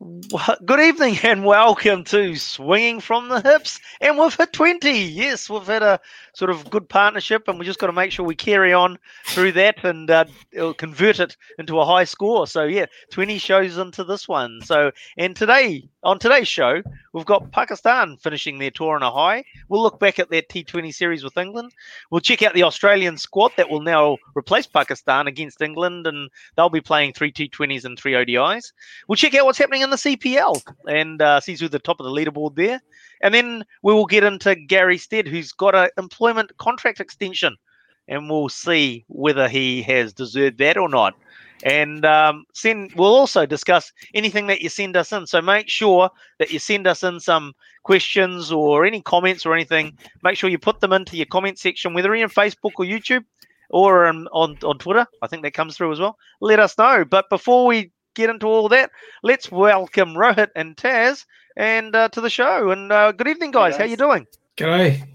Good evening and welcome to Swinging from the Hips. And we've hit 20. Yes, we've had a sort of good partnership, and we just got to make sure we carry on through that and uh, convert it into a high score. So, yeah, 20 shows into this one. So, and today, on today's show, we've got Pakistan finishing their tour on a high. We'll look back at their T20 series with England. We'll check out the Australian squad that will now replace Pakistan against England, and they'll be playing three T20s and three ODIs. We'll check out what's happening in the CPL and uh, see who's at the top of the leaderboard there. And then we will get into Gary Stead, who's got an employment contract extension, and we'll see whether he has deserved that or not. And um, send, we'll also discuss anything that you send us in. So make sure that you send us in some questions or any comments or anything. Make sure you put them into your comment section, whether you're in Facebook or YouTube or um, on, on Twitter. I think that comes through as well. Let us know. But before we get into all that, let's welcome Rohit and Taz and uh, to the show. And uh, good evening, guys. How you doing? G'day.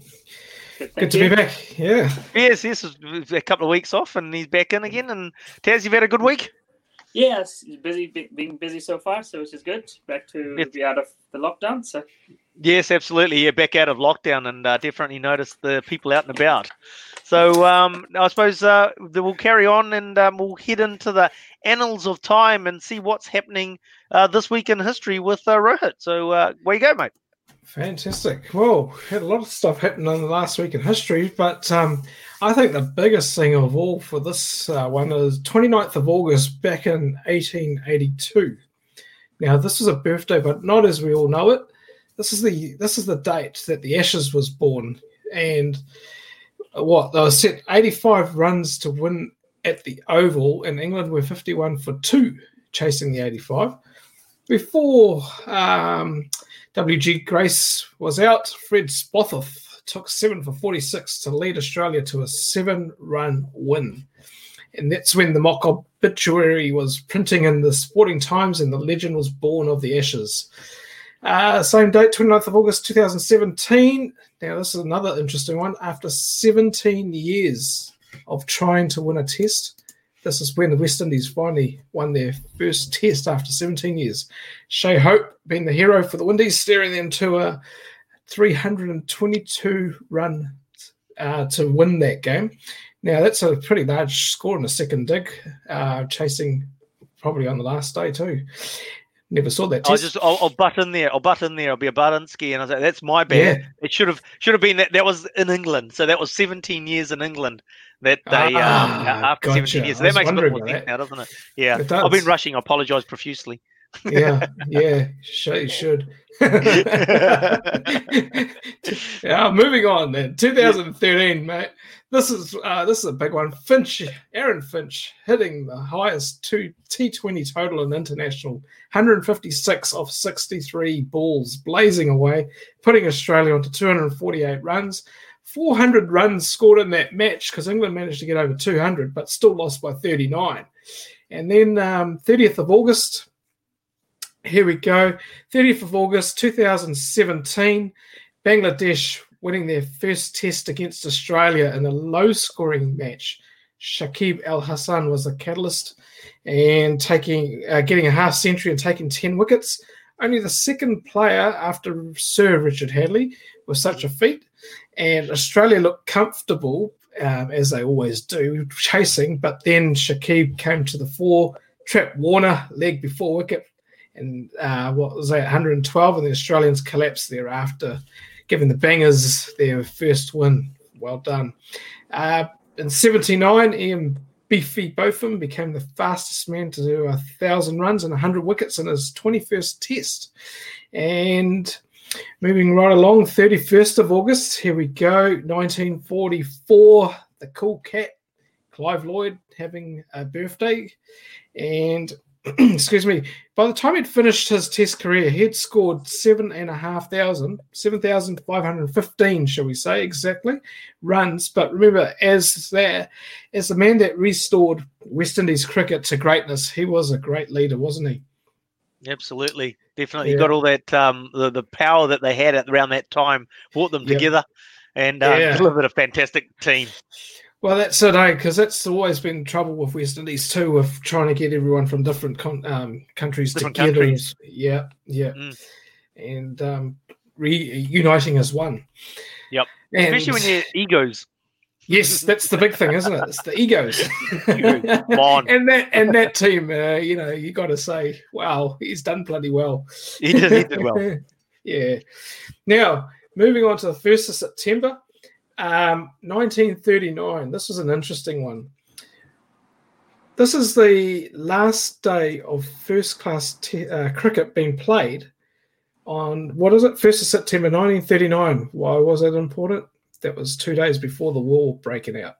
Good, Good to be back. Yeah. Yes, yes. A couple of weeks off, and he's back in again. And Taz, you've had a good week. Yes, busy, being busy so far, so which is good. Back to yes. be out of the lockdown. So. Yes, absolutely. Yeah, back out of lockdown, and uh, definitely noticed the people out and about. So um, I suppose uh, we'll carry on, and um, we'll head into the annals of time and see what's happening uh, this week in history with uh, Rohit. So uh, where you go, mate? Fantastic. Well, had a lot of stuff happen in the last week in history, but um, I think the biggest thing of all for this uh, one is 29th of August back in 1882. Now, this is a birthday, but not as we all know it. This is the this is the date that the Ashes was born, and what they were set 85 runs to win at the Oval, and England were 51 for two, chasing the 85. Before um, WG Grace was out, Fred Spofforth took seven for 46 to lead Australia to a seven run win. And that's when the mock obituary was printing in the Sporting Times and the legend was born of the Ashes. Uh, same date, 29th of August 2017. Now, this is another interesting one. After 17 years of trying to win a test, this is when the West Indies finally won their first test after 17 years. Shai Hope being the hero for the Windies, steering them to a 322 run uh, to win that game. Now, that's a pretty large score in the second dig, uh, chasing probably on the last day too. Never saw that. Test. I'll just I'll, I'll butt in there. I'll butt in there. I'll be a Baranski, and I was like, "That's my bad. Yeah. It should have should have been that. That was in England. So that was 17 years in England that they ah, um, after gotcha. 17 years. So that makes a bit more sense now, doesn't it? Yeah, it I've been rushing. I apologise profusely. Yeah, yeah, sure you should. yeah, moving on then. 2013, mate. This is uh, this is a big one. Finch, Aaron Finch, hitting the highest two T20 total in international, 156 off 63 balls, blazing away, putting Australia onto 248 runs. 400 runs scored in that match because England managed to get over 200, but still lost by 39. And then um, 30th of August, here we go. 30th of August 2017, Bangladesh winning their first test against Australia in a low scoring match. Shakib Al Hasan was the catalyst and taking uh, getting a half century and taking 10 wickets. Only the second player after Sir Richard Hadlee was such a feat. And Australia looked comfortable, um, as they always do, chasing. But then Shakib came to the fore, trapped Warner, leg before wicket, and uh, what was that, 112, and the Australians collapsed thereafter, giving the Bangers their first win. Well done. Uh, in 79, Ian Beefy Botham became the fastest man to do a thousand runs and 100 wickets in his 21st test. And moving right along, 31st of August, here we go, 1944, the cool cat, Clive Lloyd, having a birthday. And excuse me, by the time he'd finished his test career, he'd scored seven and a half thousand, seven thousand five hundred fifteen, shall we say, exactly, runs. But remember, as that as the man that restored West Indies cricket to greatness, he was a great leader, wasn't he? Absolutely, definitely. Yeah. You got all that um, the the power that they had at around that time brought them together and uh, Yeah. delivered a fantastic team. Well, that's it, eh? Because that's always been trouble with West Indies too, with trying to get everyone from different con- um, countries Different together. countries. Yeah, yeah, Mm. and um, reuniting as one. Yep. And- Especially when you're egos. Yes, that's the big thing, isn't it? It's the egos. And that and that team, uh, you know, you got to say, wow, he's done bloody well. He did, he did well. yeah. Now moving on to the first of September, um, 1939. This was an interesting one. This is the last day of first class te- uh, cricket being played on what is it? First of September 1939. Why was that important? That was two days before the war breaking out.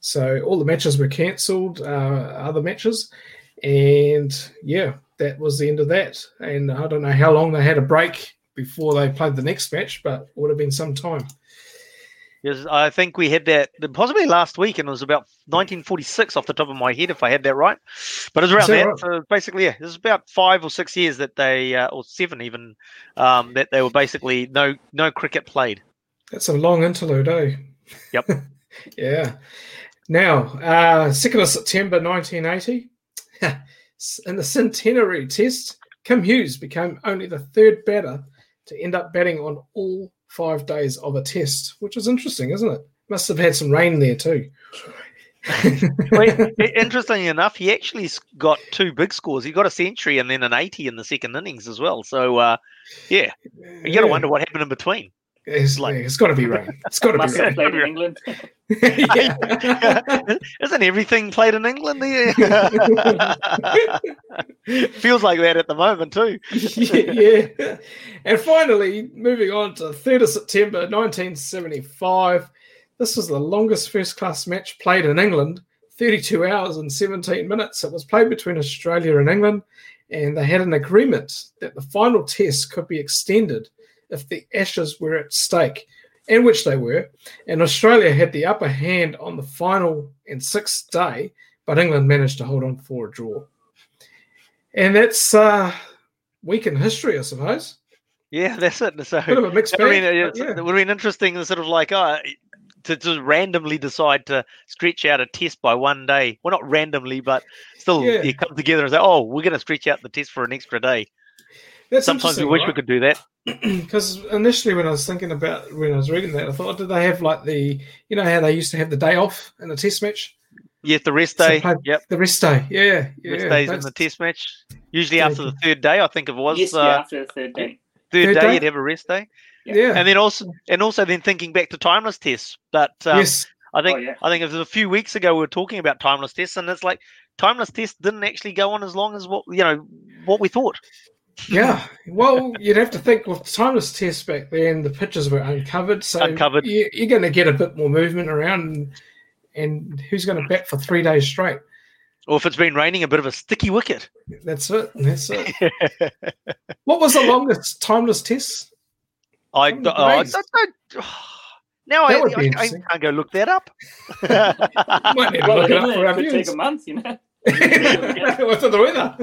So all the matches were cancelled, uh, other matches, and yeah, that was the end of that. And I don't know how long they had a break before they played the next match, but it would have been some time. Yes, I think we had that possibly last week, and it was about 1946 off the top of my head, if I had that right. But it was around that right? So basically, yeah, this is about five or six years that they, uh, or seven even, um, that they were basically no no cricket played. That's a long interlude, eh? Yep. yeah. Now, uh, 2nd of September 1980, in the centenary test, Kim Hughes became only the third batter to end up batting on all five days of a test, which is interesting, isn't it? Must have had some rain there too. I- interestingly enough, he actually got two big scores. He got a century and then an 80 in the second innings as well. So, uh, yeah, you got to Yeah. wonder what happened in between. It's, like- yeah, it's got to be rain. It's got to be rain. played in England. yeah. Isn't everything played in England? Feels like that at the moment too. yeah. And finally, moving on to 3rd of September 1975. This was the longest first class match played in England 32 hours and 17 minutes. It was played between Australia and England, and they had an agreement that the final test could be extended if the Ashes were at stake, and which they were. And Australia had the upper hand on the final and sixth day, but England managed to hold on for a draw. And that's uh, week in history, I suppose. Yeah, that's it. So, Bit of a mixed I mean, bag. yeah. it would have been interesting, to sort of like, uh, to just randomly decide to stretch out a test by one day. Well, not randomly, but still, Yeah. you come together and say, "Oh, we're going to stretch out the test for an extra day." That's Sometimes we wish we could do that. Because initially, when I was thinking about when I was reading that, I thought, did they have like the, you know, how they used to have the day off in the test match, Yes, the rest day. play- Yep, the rest day? Yeah, yeah. rest days in the test match. Usually Yeah, after the third day, I think it was. yes, uh, yeah, after the third day. third, Third day, day? you'd have a rest day, Yeah. and then also, and also then thinking back to timeless tests. But um, yes. I think Oh, yeah. I think it was a few weeks ago we were talking about timeless tests, and it's like timeless tests didn't actually go on as long as what you know what we thought. Yeah. Well, you'd have to think with timeless test back then, the pitches were uncovered, so Uncovered. You, you're going to get a bit more movement around, and, and who's going to bat for three days straight? Or if it's been raining, a bit of a sticky wicket. That's it. That's it. what was the longest timeless test? I, I'm I, I don't- Now I, I, I can't go look that up. Might need to Well, look it up it for our could take a month, you know. What's the weather?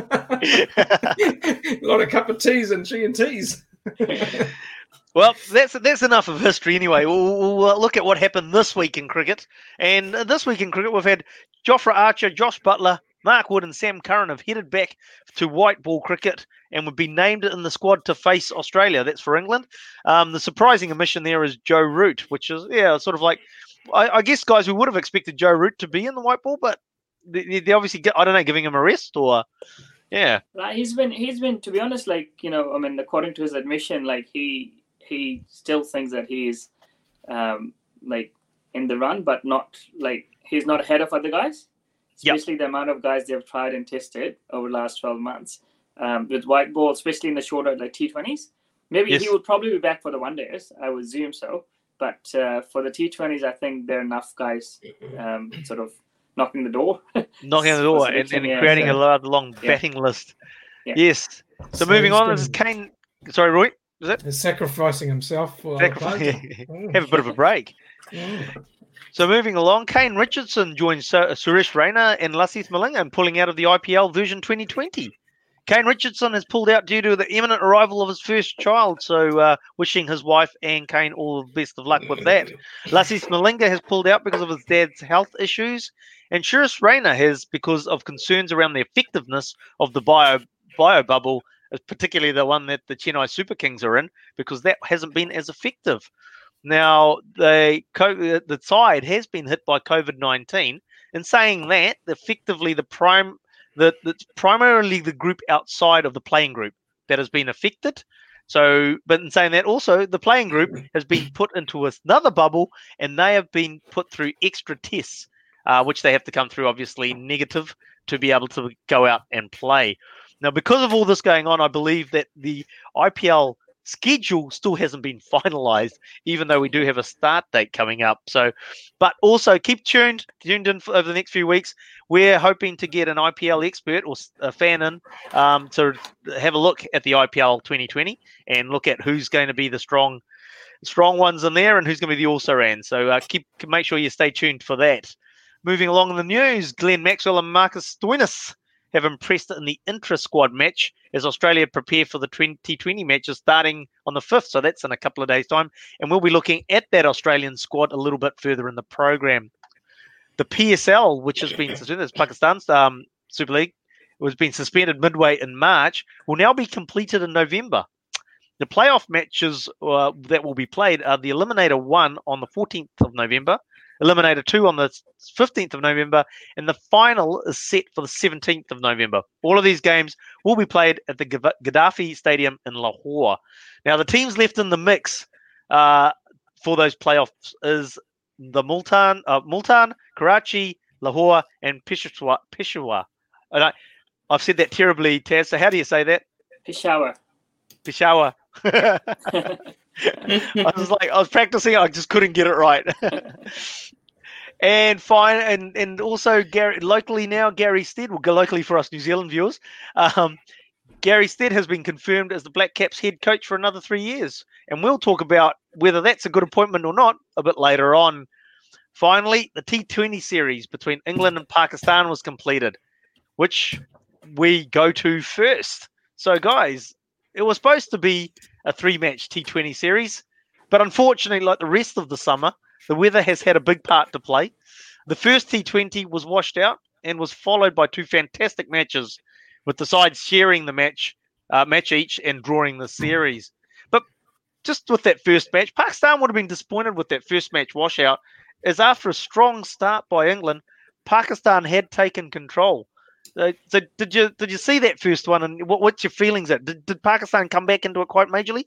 a lot of cup of teas and G and T's. Well, that's that's enough of history anyway. We'll, we'll uh, look at what happened this week in cricket. And this week in cricket, we've had Jofra Archer, Josh Buttler, Mark Wood, and Sam Curran have headed back to white ball cricket and would be named in the squad to face Australia. That's for England. Um, the surprising omission there is Joe Root, which is yeah, sort of like I, I guess guys we would have expected Joe Root to be in the white ball, but they, they obviously get I don't know giving him a rest or yeah he's been he's been to be honest, like you know, I mean, according to his admission, like he he still thinks that he's um like in the run, but not like he's not ahead of other guys. Yep. Especially the amount of guys they've tried and tested over the last twelve months um, with white ball, especially in the shorter like T twenties. Maybe Yes. he would probably be back for the one days. I would assume so. But uh, for the T twenties, I think there are enough guys um, sort of knocking the door. knocking the door and, Selection, and yeah, creating so- a rather long Yeah. batting list. Yeah. Yes. So So moving on, is Kane. Sorry, Roy. Is it? He's sacrificing himself for other players. Have a bit of a break. So moving along, Kane Richardson joins Su- Suresh Raina and Lasith Malinga in pulling out of the IPL version 2020. Kane Richardson has pulled out due to the imminent arrival of his first child, so uh, wishing his wife and Kane all the best of luck with that. Lasith Malinga has pulled out because of his dad's health issues, and Suresh Raina has because of concerns around the effectiveness of the bio bio bubble, uh, particularly the one that the Chennai Super Kings are in, because that hasn't been as effective. Now, the uh, the side has been hit by COVID nineteen. In saying that, effectively the prime the that's primarily the group outside of the playing group that has been affected. So, but in saying that, also the playing group has been put into another bubble, and they have been put through extra tests, uh, which they have to come through, obviously negative, to be able to go out and play. Now, because of all this going on, I believe that the IPL schedule still hasn't been finalized, even though we do have a start date coming up. So, but also keep tuned, tuned in for, over the next few weeks. We're hoping to get an IPL expert or a fan in um, to have a look at the IPL 2020 and look at who's going to be the strong, strong ones in there and who's going to be the also ran. So uh, keep make sure you stay tuned for that. Moving along in the news, Glenn Maxwell and Marcus Stoinis have impressed in the intra squad match as Australia prepare for the 2020 matches starting on the 5th. So that's in a couple of days' time. And we'll be looking at that Australian squad a little bit further in the program. The PSL, which has been suspended, it's Pakistan's um, Super League, was been suspended midway in March, will now be completed in November. The playoff matches uh, that will be played are the Eliminator 1 on the 14th of November, Eliminator 2 on the 15th of November, and the final is set for the 17th of November. All of these games will be played at the Gaddafi Stadium in Lahore. Now, the teams left in the mix uh, for those playoffs is the Multan, uh, Multan, Karachi, Lahore, and Peshawar. Peshawar. And I, I've said that terribly, Taz. So how do you say that? Peshawar. Peshawar. I was like, I was practicing, I just couldn't get it right. and fine, and and also Gary locally now, Gary Stead will go locally for us New Zealand viewers. Um, Gary Stead has been confirmed as the Black Caps head coach for another three years, and we'll talk about whether that's a good appointment or not a bit later on. Finally, the T20 series between England and Pakistan was completed, which we go to first. So, guys, it was supposed to be a three match T20 series, but unfortunately, like the rest of the summer, the weather has had a big part to play. The first T20 was washed out and was followed by two fantastic matches, with the sides sharing the match, uh, match each, and drawing the series. But just with that first match, Pakistan would have been disappointed with that first match washout, as after a strong start by England, Pakistan had taken control. So did you did you see that first one and what, what's your feelings at did, did Pakistan come back into it quite majorly?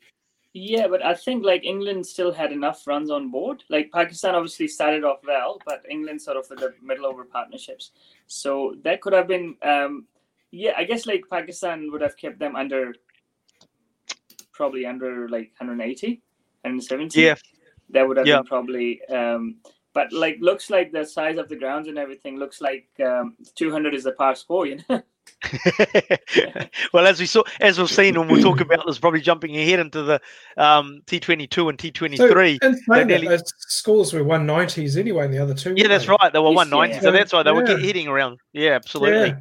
Yeah, but I think like England still had enough runs on board. Like Pakistan obviously started off well, but England sort of with the middle over partnerships. So that could have been, um, yeah, I guess like Pakistan would have kept them under, probably under like 180, 170. Yeah, That would have Yeah. been probably, um, but like looks like the size of the grounds and everything looks like um, 200 is the par score, you know? well, as we saw, as we've seen, when we'll talk about this, probably jumping ahead into the um, T22 and T23. So, they nearly, those scores were 190s anyway and the other two. Yeah, that's they? right. They were 190, yeah. so that's why they were hitting around. Yeah, absolutely. Yeah.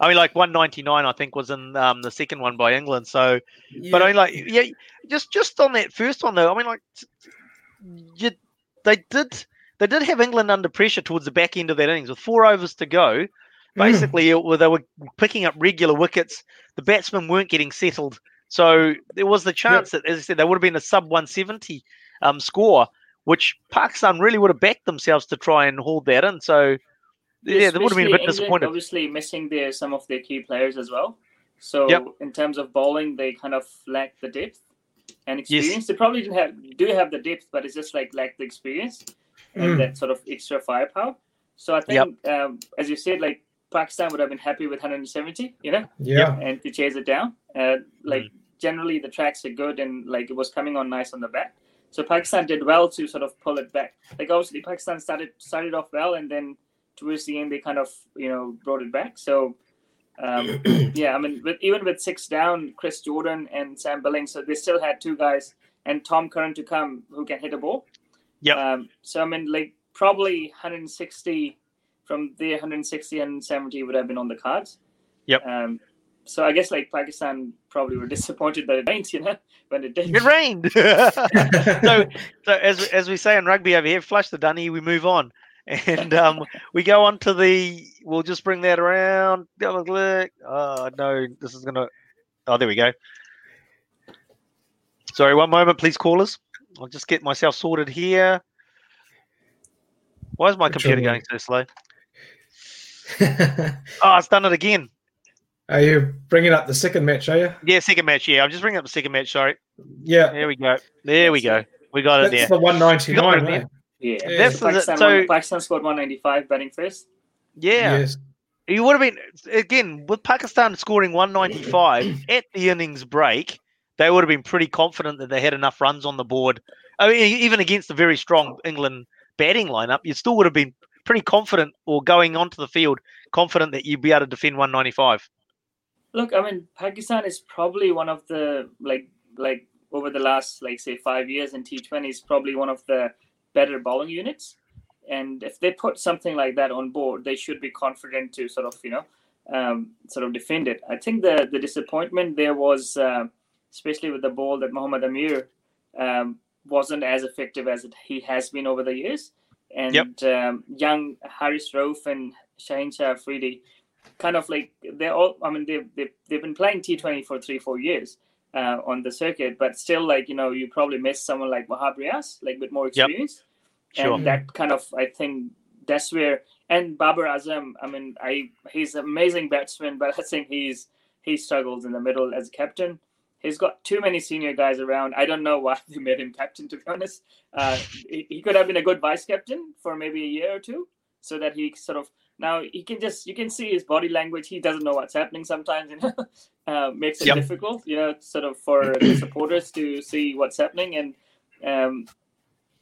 I mean, like 199, I think, was in um, the second one by England. So, Yeah. but I mean, like, yeah, just just on that first one though, I mean, like, you, they did they did have England under pressure towards the back end of that innings with four overs to go. Mm. Basically, it, they were picking up regular wickets. The batsmen weren't getting settled, so there was the chance that, as I said, they would have been a sub 170 um, score, which Pakistan really would have backed themselves to try and hold that in. So, yeah, they would have been a Especially bit England disappointed. Obviously, missing their some of their key players as well. So Yep. in terms of bowling, they kind of lack the depth and experience. They probably have do have the depth, but it's just like lack the experience and Mm. that sort of extra firepower. So I think, um, as you said, like Pakistan would have been happy with 170, you know, yeah. and to chase it down. Uh, like Mm. generally, the tracks are good and like it was coming on nice on the back. So Pakistan did well to sort of pull it back. Like obviously Pakistan started started off well and then towards the end they kind of you know brought it back. So um, yeah, I mean with, even with six down, Chris Jordan and Sam Billings, so they still had two guys and Tom Curran to come who can hit a ball. Yep. Um, so I mean like probably 160 from the 160 and 70 would have been on the cards. Yep. Um, so I guess like Pakistan probably were disappointed that it rained, you know, when it did. It rained. so, so as as we say in rugby over here, flush the dunny, we move on, and um, we go on to the. We'll just bring that around. Oh no, this is gonna. Oh, there we go. Sorry, one moment, please, callers. I'll just get myself sorted here. Why is my Good computer job, going so slow? Oh, it's done it again. are you bringing up the second match? Are you? Yeah, second match. Yeah, I'm just bringing up the second match. Sorry. Yeah. There we go. There we go. We got it That's there. the 199. Got right? Yeah, Yeah. That's the- Pakistan, so- won, Pakistan scored 195 batting first. Yeah. Yes. You would have been again with Pakistan scoring 195 at the innings break. They would have been pretty confident that they had enough runs on the board. I mean, even against a very strong England batting lineup, you still would have been pretty confident, or going onto the field confident that you'd be able to defend 195. Look, I mean, Pakistan is probably one of the like like over the last like say five years in T20 is probably one of the better bowling units. And if they put something like that on board, they should be confident to sort of you know um, sort of defend it. I think the the disappointment there was, uh, especially with the ball that Mohammad Amir um, wasn't as effective as it, he has been over the years. And um, young Haris Rauf and Shaheen Shah Afridi kind of like they're all i mean they've, they've, they've been playing t20 for three four years uh, on the circuit but still like you know you probably miss someone like wahab riaz like with more Yep. experience Sure. and that kind of i think that's where and babar azam i mean i he's an amazing batsman but i think he's he struggles in the middle as a captain he's got too many senior guys around i don't know why they made him captain to be honest uh, he, he could have been a good vice captain for maybe a year or two so that he sort of now he can just you can see his body language. He doesn't know what's happening sometimes. You know, uh, makes it Yep. difficult. You know, sort of for the supporters to see what's happening. And um,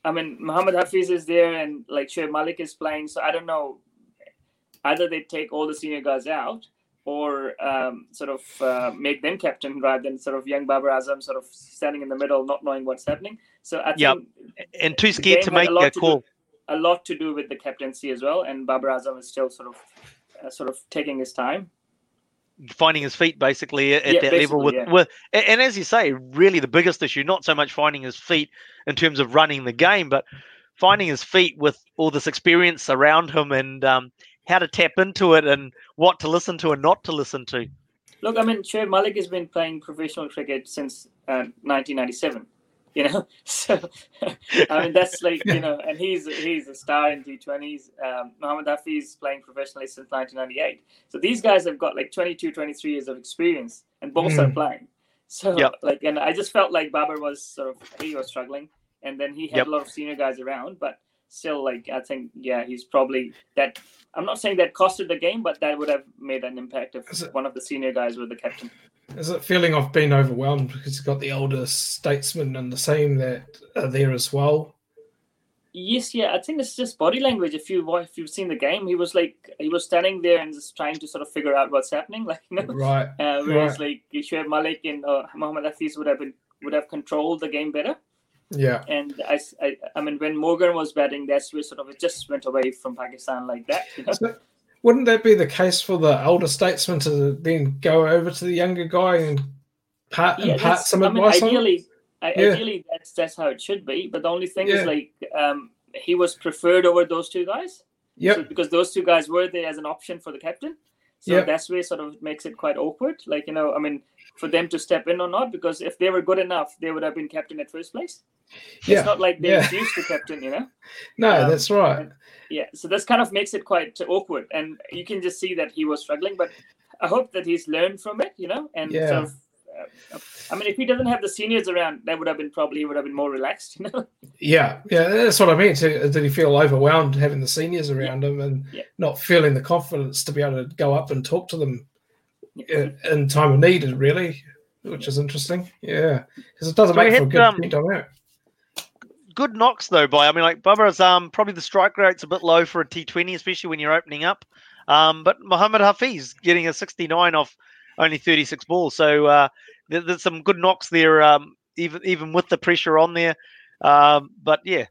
I mean, Muhammad Hafiz is there, and like Shoaib Malik is playing. So I don't know. Either they take all the senior guys out, or um, sort of uh, make them captain rather than sort of young Babar Azam sort of standing in the middle, not knowing what's happening. So I think And too scared to make a to do- call. a lot to do with the captaincy as well, and Babar Azam is still sort of uh, sort of taking his time. finding his feet basically at Yeah, that level with, yeah. with and, and as you say really the biggest issue not so much finding his feet in terms of running the game but finding his feet with all this experience around him and um, how to tap into it and what to listen to and not to listen to Look, I mean, Shoaib Malik has been playing professional cricket since uh, 1997. You know, so I mean that's like you know, and he's he's a star in T20s. Um, Mohammad Hafiz playing professionally since 1998. So these guys have got like 22, 23 years of experience, and both are Mm. playing. So Yep. like, and I just felt like Babar was sort of he was struggling, and then he had Yep. a lot of senior guys around, but still, like I think, yeah, he's probably that. I'm not saying that costed the game, but that would have made an impact if it- one of the senior guys were the captain. Is it feeling of being overwhelmed because you've got the older statesmen and the same that are there as well? Yes, yeah. I think it's just body language. If you if you've seen the game, he was like he was standing there and just trying to sort of figure out what's happening. Like you know, right. Uh, whereas right. like Shoaib Malik and uh, Mohammad Hafiz would have been would have controlled the game better. Yeah. And I, I, I mean, when Morgan was batting, that's where sort of it just went away from Pakistan like that. You know? So, wouldn't that be the case for the older statesman to then go over to the younger guy and part, yeah, impart some I mean, advice ideally, I, Yeah. ideally that's that's how it should be. But the only thing Yeah. is like um, he was preferred over those two guys. Yep. So, because those two guys were there as an option for the captain. So Yep. that's where sort of makes it quite awkward. Like, you know, I mean, for them to step in or not, because if they were good enough, they would have been captain at first place. Yeah. It's not like they yeah. refused to captain, you know? No, um, that's right. Yeah. So this kind of makes it quite awkward. And you can just see that he was struggling. But I hope that he's learned from it, you know? And Yeah. sort of, uh, I mean, if he doesn't have the seniors around, that would have been probably, he would have been more relaxed, you know? Yeah, yeah, that's what I mean. So, did he feel overwhelmed having the seniors around him and Yeah. not feeling the confidence to be able to go up and talk to them Yeah. In time of need, really, which is interesting. Yeah, because it doesn't So make for a good um, team dynamic. good knocks though by I mean like Babar's um probably the strike rate's a bit low for a T20 especially when you're opening up um but Mohammed Hafiz getting a 69 off only 36 balls so uh there, there's some good knocks there um even even with the pressure on there um but yeah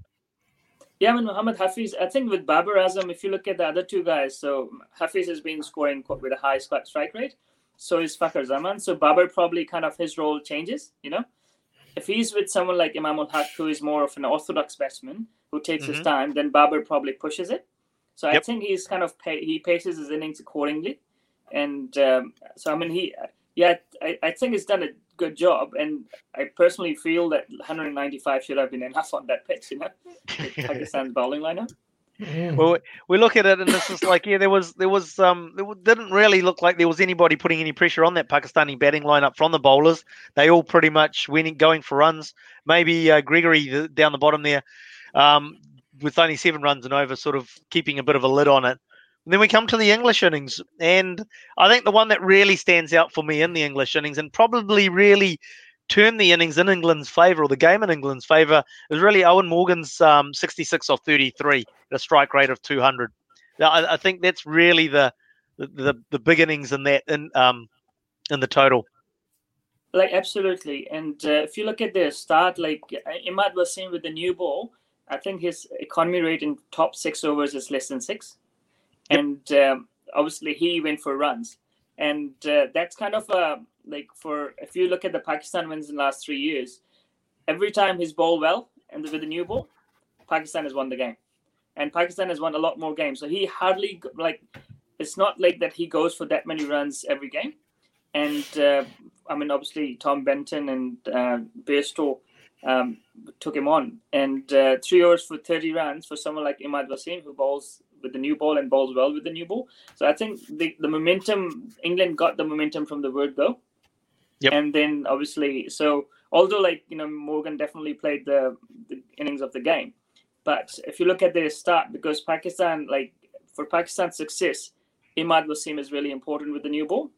Yeah, I mean, Muhammad Hafiz, I think with Babar Azam, if you look at the other two guys, so Hafiz has been scoring qu- with a high strike rate. So is Fakhr Zaman. So Babar probably kind of his role changes, you know? If he's with someone like Imam ul Haq, who is more of an orthodox batsman who takes his Mhm. time, then Babar probably pushes it. So I think he's kind of pay, he paces his innings accordingly, and um, so I mean he yeah I, I think he's done a good job, and I personally feel that 195 should have been enough on that pitch, you know, Pakistan's bowling lineup. Well we look at it and this is like yeah there was there was um there didn't really look like there was anybody putting any pressure on that Pakistani batting lineup from the bowlers. They all pretty much went going for runs. Maybe uh, Gregory the, down the bottom there um with only seven runs and over sort of keeping a bit of a lid on it. And then we come to the English innings and I think the one that really stands out for me in the English innings and probably really turned the innings in England's favour or the game in England's favour is really Eoin Morgan's um, 66 off 33 at a strike rate of 200. Now, I, I think that's really the the, the, the big innings in that in um in the total. Like absolutely, and uh, if you look at their start, like Imad was saying with the new ball, I think his economy rate in top six overs is less than six, Yep. and um, obviously he went for runs, and uh, that's kind of uh, like for if you look at the Pakistan wins in the last three years, every time he's bowled well and with the new ball, Pakistan has won the game, and Pakistan has won a lot more games. So he hardly like it's not like that he goes for that many runs every game, and uh, I mean obviously Tom Benton and uh, Bairstow um, took him on, and uh, three overs for thirty runs for someone like Imad Wasim who bowls with the new ball and bowls well with the new ball. So I think the the momentum England got the momentum from the word go, Yep. and then obviously so although like you know Morgan definitely played the, the innings of the game, but if you look at their start, because Pakistan like for Pakistan's success, Imad Wasim is really important with the new ball,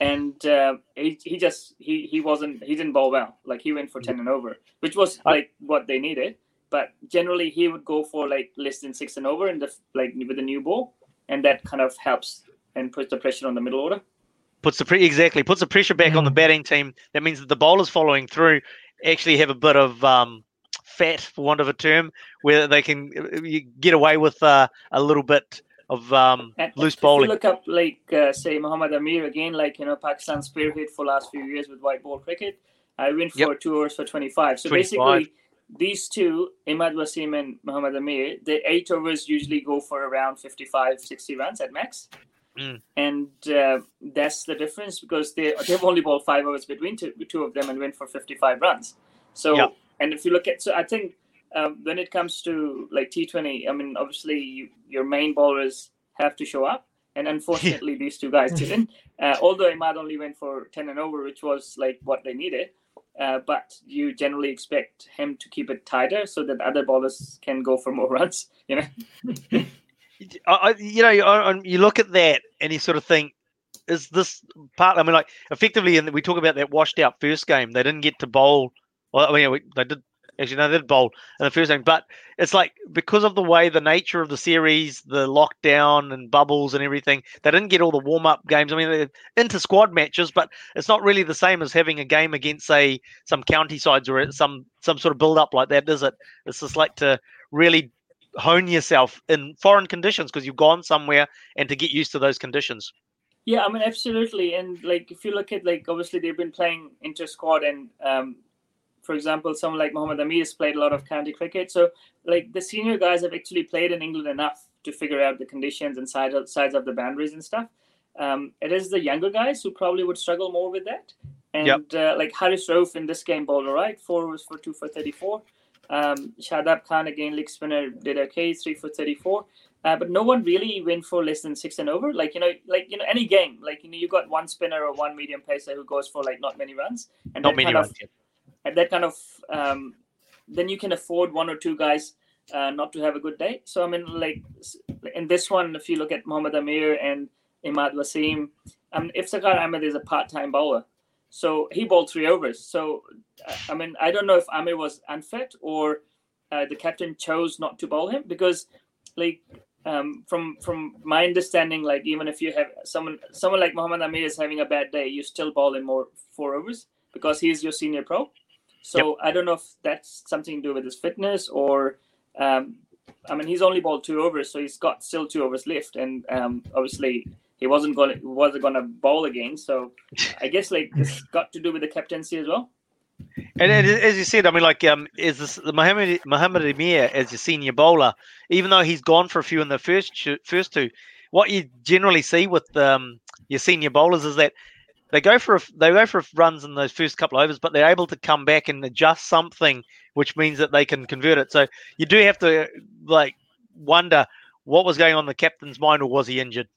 and uh, he he just he he wasn't he didn't bowl well. Like he went for ten and over, which was like what they needed. But generally, he would go for like less than six and over in the like with the new ball, and that kind of helps and puts the pressure on the middle order. Puts the pre- exactly puts the pressure back on the batting team. That means that the bowlers following through actually have a bit of um, fat, for want of a term, where they can uh, get away with uh, a little bit of um, And loose if bowling. you look up like uh, say Muhammad Amir again, like you know Pakistan spearhead for last few years with white ball cricket. I went for Yep. two overs for twenty five. So 25. basically, these two, Imad Wasim and Muhammad Amir, the eight overs usually go for around 55, 60 runs at max. Mm. And uh, that's the difference because they they've only bowled five overs between two, two of them and went for fifty five runs. So Yep. and if you look at so I think um, when it comes to like T Twenty, I mean obviously you, your main bowlers have to show up, and unfortunately these two guys didn't. Uh, although Imad only went for ten and over, which was like what they needed, uh, but you generally expect him to keep it tighter so that other bowlers can go for more runs. You know, I, you know, you look at that and you sort of think, is this part? I mean, like effectively, and we talk about that washed out first game. They didn't get to bowl. Well, I mean, they did Actually, they did bowl in the first game, but it's like because of the way the nature of the series, the lockdown and bubbles and everything, they didn't get all the warm up games. I mean, they're inter squad matches, but it's not really the same as having a game against, say, some county sides or some some sort of build up like that, is it? It's just like to really hone yourself in foreign conditions because you've gone somewhere and to get used to those conditions. Yeah, I mean, absolutely. And like, if you look at like, obviously they've been playing inter squad and um, for example, someone like Mohammad Amir has played a lot of county cricket. So, like the senior guys have actually played in England enough to figure out the conditions and sides of, sides of the boundaries and stuff. Um, it is the younger guys who probably would struggle more with that. And yep. uh, like Haris Rauf in this game bowled all right, four was for two for 34. Um, Shadab Khan again, leg spinner, did okay, three for 34. Uh, but no one really went for less than six and over. Like you know, like you know, any game, like you know, you got one spinner or one medium pacer who goes for like not many runs, and not many runs. Of, at that kind of um, then you can afford one or two guys uh, not to have a good day. So I mean, like in this one, if you look at Mohammad Amir and Imad Wasim, um, Iftikhar Ahmed is a part-time bowler, so he bowled three overs. So uh, I mean, I don't know if Amir was unfit or uh, the captain chose not to bowl him because, like, um, from from my understanding, like even if you have someone someone like Mohammad Amir is having a bad day, you still bowl him more four overs because he's your senior pro. So yep. I don't know if that's something to do with his fitness or, um, I mean, he's only bowled two overs, so he's got still two overs left, and um, obviously he wasn't going wasn't going to bowl again. So I guess like this got to do with the captaincy as well. And, and as you said, I mean, like, um, is this the Muhammad Muhammad Amir as your senior bowler? Even though he's gone for a few in the first first two, what you generally see with um, your senior bowlers is that they go for a, they go for runs in those first couple of overs, but they're able to come back and adjust something, which means that they can convert it. So you do have to like wonder what was going on in the captain's mind, or was he injured?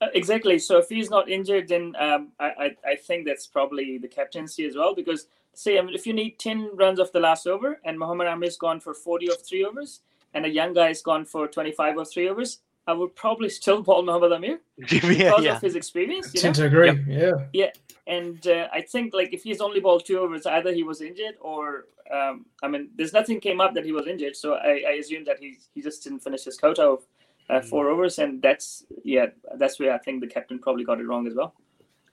Uh, exactly. So if he's not injured, then um, I, I, I think that's probably the captaincy as well. Because say I mean, if you need ten runs of the last over, and Muhammad Amir's gone for forty of three overs, and a young guy's gone for twenty five of three overs, I would probably still ball Mohammad Amir because yeah. of his experience. You know? to agree. Yep. Yeah. Yeah, and uh, I think like if he's only balled two overs, either he was injured or um, I mean, there's nothing came up that he was injured, so I, I assume that he he just didn't finish his quota of uh, mm. four overs, and that's yeah, that's where I think the captain probably got it wrong as well.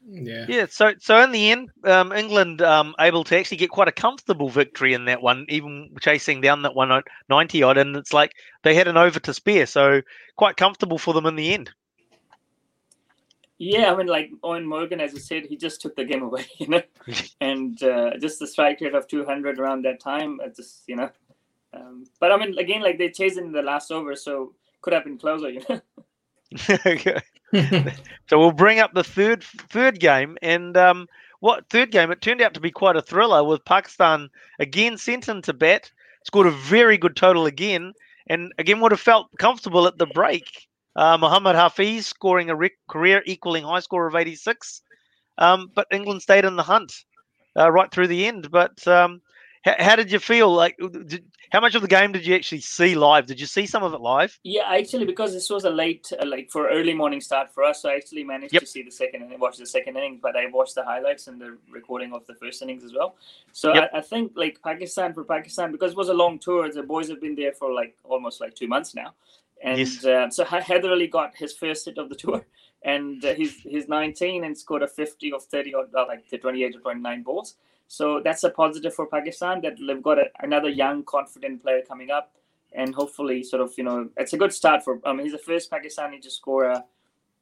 Yeah. Yeah. So, so in the end, um, England um, able to actually get quite a comfortable victory in that one, even chasing down that one ninety odd, and it's like they had an over to spare, so quite comfortable for them in the end. Yeah, I mean, like Eoin Morgan, as you said, he just took the game away, you know, and uh, just the strike rate of two hundred around that time, it's just you know. Um, but I mean, again, like they chased in the last over, so could have been closer, you know. okay. so we'll bring up the third third game, and um, what third game? It turned out to be quite a thriller with Pakistan again sent into bat, scored a very good total again, and again would have felt comfortable at the break. Uh, Muhammad Hafiz scoring a rec- career equaling high score of 86, um, but England stayed in the hunt uh, right through the end. But um, how, how did you feel? Like, did, how much of the game did you actually see live? Did you see some of it live? Yeah, actually, because this was a late, uh, like for early morning start for us, so I actually managed yep. to see the second and watch the second inning. But I watched the highlights and the recording of the first innings as well. So yep. I, I, think like Pakistan for Pakistan because it was a long tour. The boys have been there for like almost like two months now, and yes. uh, so Ali got his first hit of the tour. And uh, he's he's 19 and scored a 50 of 30 or uh, like the 28 or 29 balls. So that's a positive for Pakistan that they've got a, another young, confident player coming up, and hopefully, sort of, you know, it's a good start for. I mean, he's the first Pakistani to score a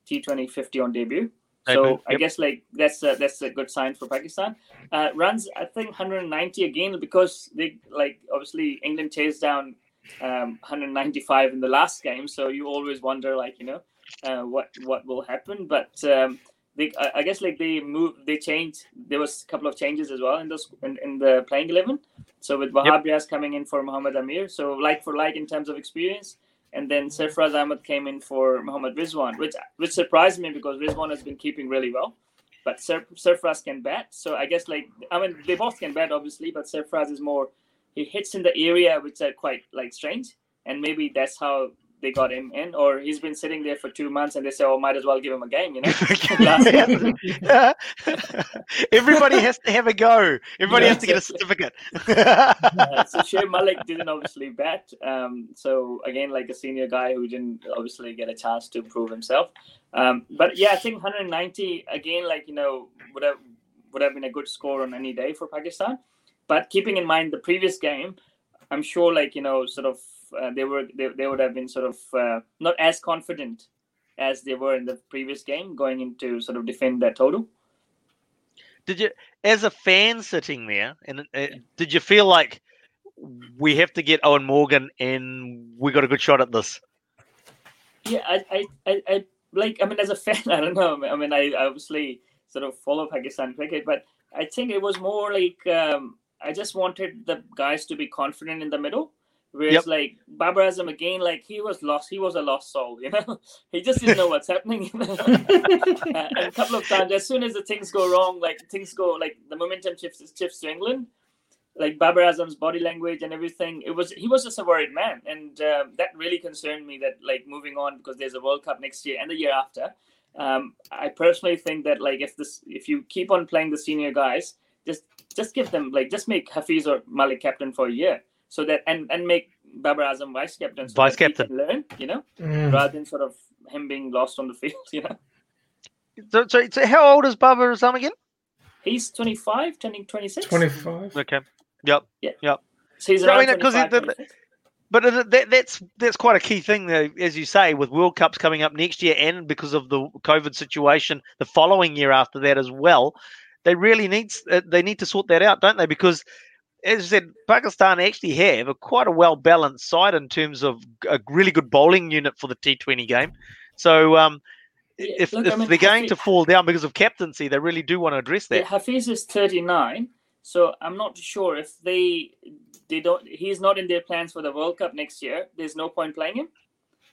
T20 50 on debut. So yep. I guess like that's a, that's a good sign for Pakistan. Uh, runs I think 190 again because they like obviously England chased down um, 195 in the last game, so you always wonder like you know uh, what what will happen. But um, they I guess like they moved they changed there was a couple of changes as well in this in, in the playing 11 so with Wahab yep. coming in for Muhammad Amir so like for like in terms of experience. And then Sarfaraz Ahmed came in for Muhammad Rizwan which which surprised me because Rizwan has been keeping really well. But Sarfaraz can bat. So I guess like I mean they both can bat obviously but Sarfaraz is more he hits in the area which are quite like strange. And maybe that's how they got him in, or he's been sitting there for two months and they say, "Oh, might as well give him a game," you know. Everybody has to have a go. Everybody yeah, has to get a certificate. uh, so Shoaib Malik didn't obviously bat. Um, so again, like a senior guy who didn't obviously get a chance to prove himself. Um, but yeah, I think 190 again, like you know, would have would have been a good score on any day for Pakistan. But keeping in mind the previous game, I'm sure, like you know, sort of uh, they were they, they would have been sort of uh, not as confident as they were in the previous game going into sort of defend that total. Did you, as a fan sitting there, and uh, did you feel like we have to get Eoin Morgan and we got a good shot at this? Yeah, I, I, I, I like. I mean, as a fan, I don't know. I mean, I obviously sort of follow Pakistan cricket, but I think it was more like um, I just wanted the guys to be confident in the middle. Whereas yep. like Babar Azam again, like he was lost. He was a lost soul, you know. he just didn't know what's happening. uh, and a couple of times, as soon as the things go wrong, like things go like the momentum shifts shifts to England. Like Babar Azam's body language and everything, it was he was just a worried man, and uh, that really concerned me. That like moving on because there's a World Cup next year and the year after. Um, I personally think that like if this if you keep on playing the senior guys, just just give them like just make Hafiz or Malik captain for a year so that and and make Babar Azam vice captain, so vice captain, learn, you know, mm. rather than sort of him being lost on the field, you know. So, so, so how old is Babar Azam again? He's 25, turning 26. 25. Okay. Yep. Yeah. Yep. So he's around I mean, because but that, that's that's quite a key thing, though, as you say, with World Cups coming up next year, and because of the COVID situation, the following year after that as well, they really need uh, they need to sort that out, don't they? Because as I said, Pakistan actually have a quite a well balanced side in terms of a really good bowling unit for the T20 game. So um, yeah, if, look, if I mean, they're going to fall down because of captaincy, they really do want to address that. Yeah, Hafiz is 39, so I'm not sure if they they don't. He's not in their plans for the World Cup next year. There's no point playing him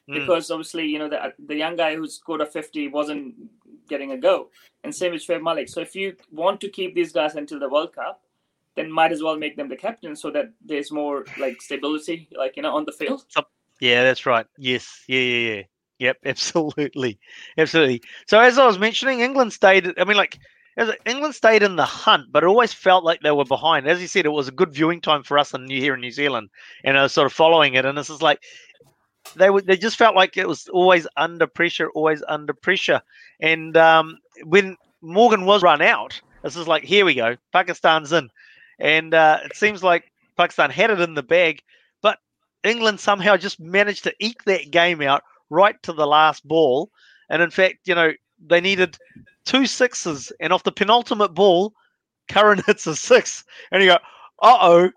mm. because obviously you know the the young guy who scored a 50 wasn't getting a go, and same with Shoaib Malik. So if you want to keep these guys until the World Cup then might as well make them the captain so that there's more like stability, like you know, on the field. Yeah, that's right. Yes, yeah, yeah, yeah. Yep, absolutely, absolutely. So as I was mentioning, England stayed. I mean, like. England stayed in the hunt, but it always felt like they were behind. As you said, it was a good viewing time for us in here in New Zealand, and I was sort of following it. And this is like they were, they just felt like it was always under pressure, always under pressure. And um, when Morgan was run out, this is like here we go, Pakistan's in and uh, it seems like Pakistan had it in the bag, but England somehow just managed to eke that game out right to the last ball. And in fact, you know, they needed two sixes, and off the penultimate ball, Curran hits a six, and you go, "Uh oh."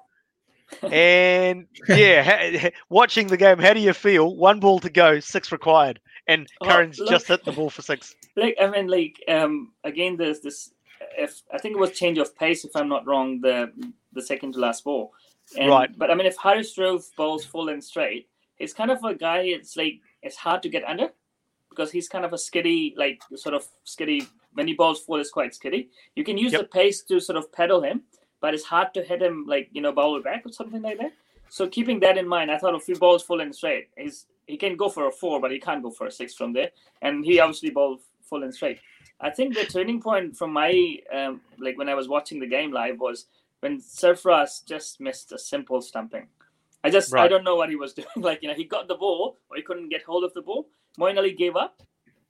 and yeah, watching the game, how do you feel? One ball to go, six required, and oh, Curran's look, just hit the ball for six. Like I mean, like um, again, there's this if I think it was change of pace, if I'm not wrong, the the second to last ball. And, right. But I mean, if Haris Rauf bowls full and straight, he's kind of a guy. It's like it's hard to get under because he's kind of a skiddy, like sort of skiddy. When he bowls full, is quite skiddy. You can use yep. the pace to sort of pedal him, but it's hard to hit him like you know bowl back or something like that. So keeping that in mind, I thought if he bowls full and straight, he's he can go for a four, but he can't go for a six from there. And he obviously bowled full and straight. I think the turning point from my um, like when I was watching the game live was when Sarfaraz just missed a simple stumping. I just right. I don't know what he was doing. Like you know he got the ball or he couldn't get hold of the ball. Moeen Ali gave up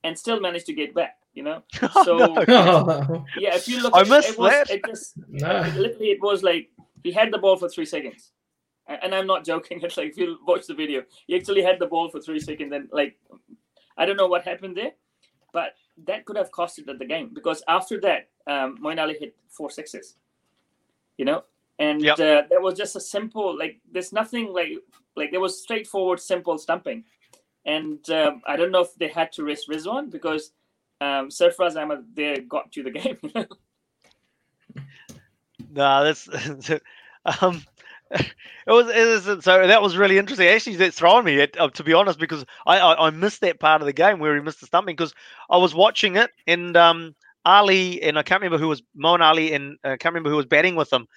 and still managed to get back. You know, so no. yeah. If you look, I missed it, was. It just no. it, literally it was like he had the ball for three seconds, and I'm not joking. It's like if you watch the video, he actually had the ball for three seconds, and like I don't know what happened there, but that could have costed the game because after that, um, Moeen Ali hit four sixes. You know, and yep. uh, there was just a simple like there's nothing like like there was straightforward simple stumping, and um, I don't know if they had to risk Rizwan because um, Sarfaraz Ahmed there got to the game. no, that's um, it was, it was so that was really interesting. Actually, that's thrown me uh, to be honest because I, I, I missed that part of the game where he missed the stumping because I was watching it and um Ali and I can't remember who was Moeen Ali and uh, I can't remember who was batting with them,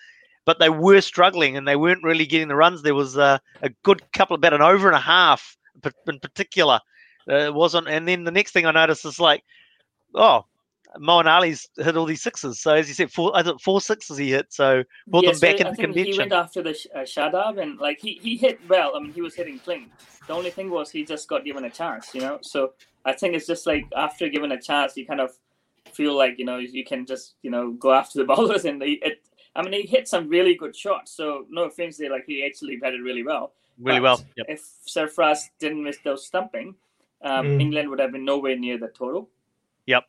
but they were struggling and they weren't really getting the runs. There was uh, a good couple of about an over and a half in particular. Uh, it wasn't, and then the next thing I noticed is like, oh, Moeen Ali's hit all these sixes. So as you said, four, four sixes he hit. So put yeah, them back so in I think contention. He went after the uh, Shadab and like he, he hit well. I mean, he was hitting clean. The only thing was he just got given a chance, you know. So I think it's just like after given a chance, you kind of feel like you know you can just you know go after the bowlers and he, it. I mean, he hit some really good shots. So no offense there, like he actually batted really well. Really But well. Yep. If Sarfaraz didn't miss those stumping, um, Mm. England would have been nowhere near the total. Yep.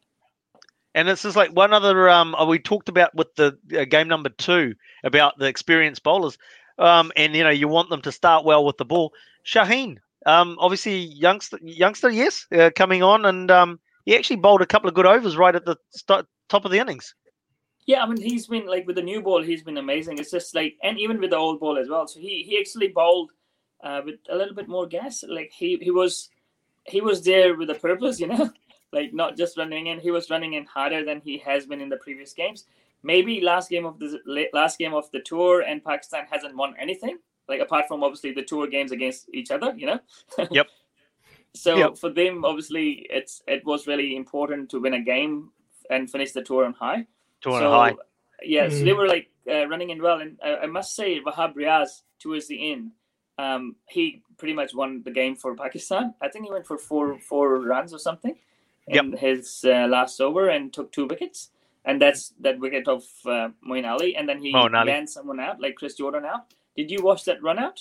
And this is like one other um uh, we talked about with the uh, game number two about the experienced bowlers, um and you know you want them to start well with the ball. Shaheen, um obviously youngster youngster yes uh, coming on and um he actually bowled a couple of good overs right at the start, top of the innings. Yeah, I mean he's been like with the new ball, he's been amazing. It's just like and even with the old ball as well. So he he actually bowled uh, with a little bit more gas. Like he he was he was there with a purpose, you know, like not just running in. He was running in harder than he has been in the previous games. Maybe last game of the last game of the tour and Pakistan hasn't won anything. Like apart from obviously the tour games against each other, you know. Yep. so Yep. for them, obviously, it's it was really important to win a game and finish the tour on high. Two and so, a high. Yeah, so they Mm. were like uh, running in well, and I, I must say, Wahab Riaz towards the end, um, he pretty much won the game for Pakistan. I think he went for four four runs or something in his uh, last over and took two wickets, and that's that wicket of uh, Moeen Ali, and then he ran someone out like Chris Jordan out. Did you watch that run out?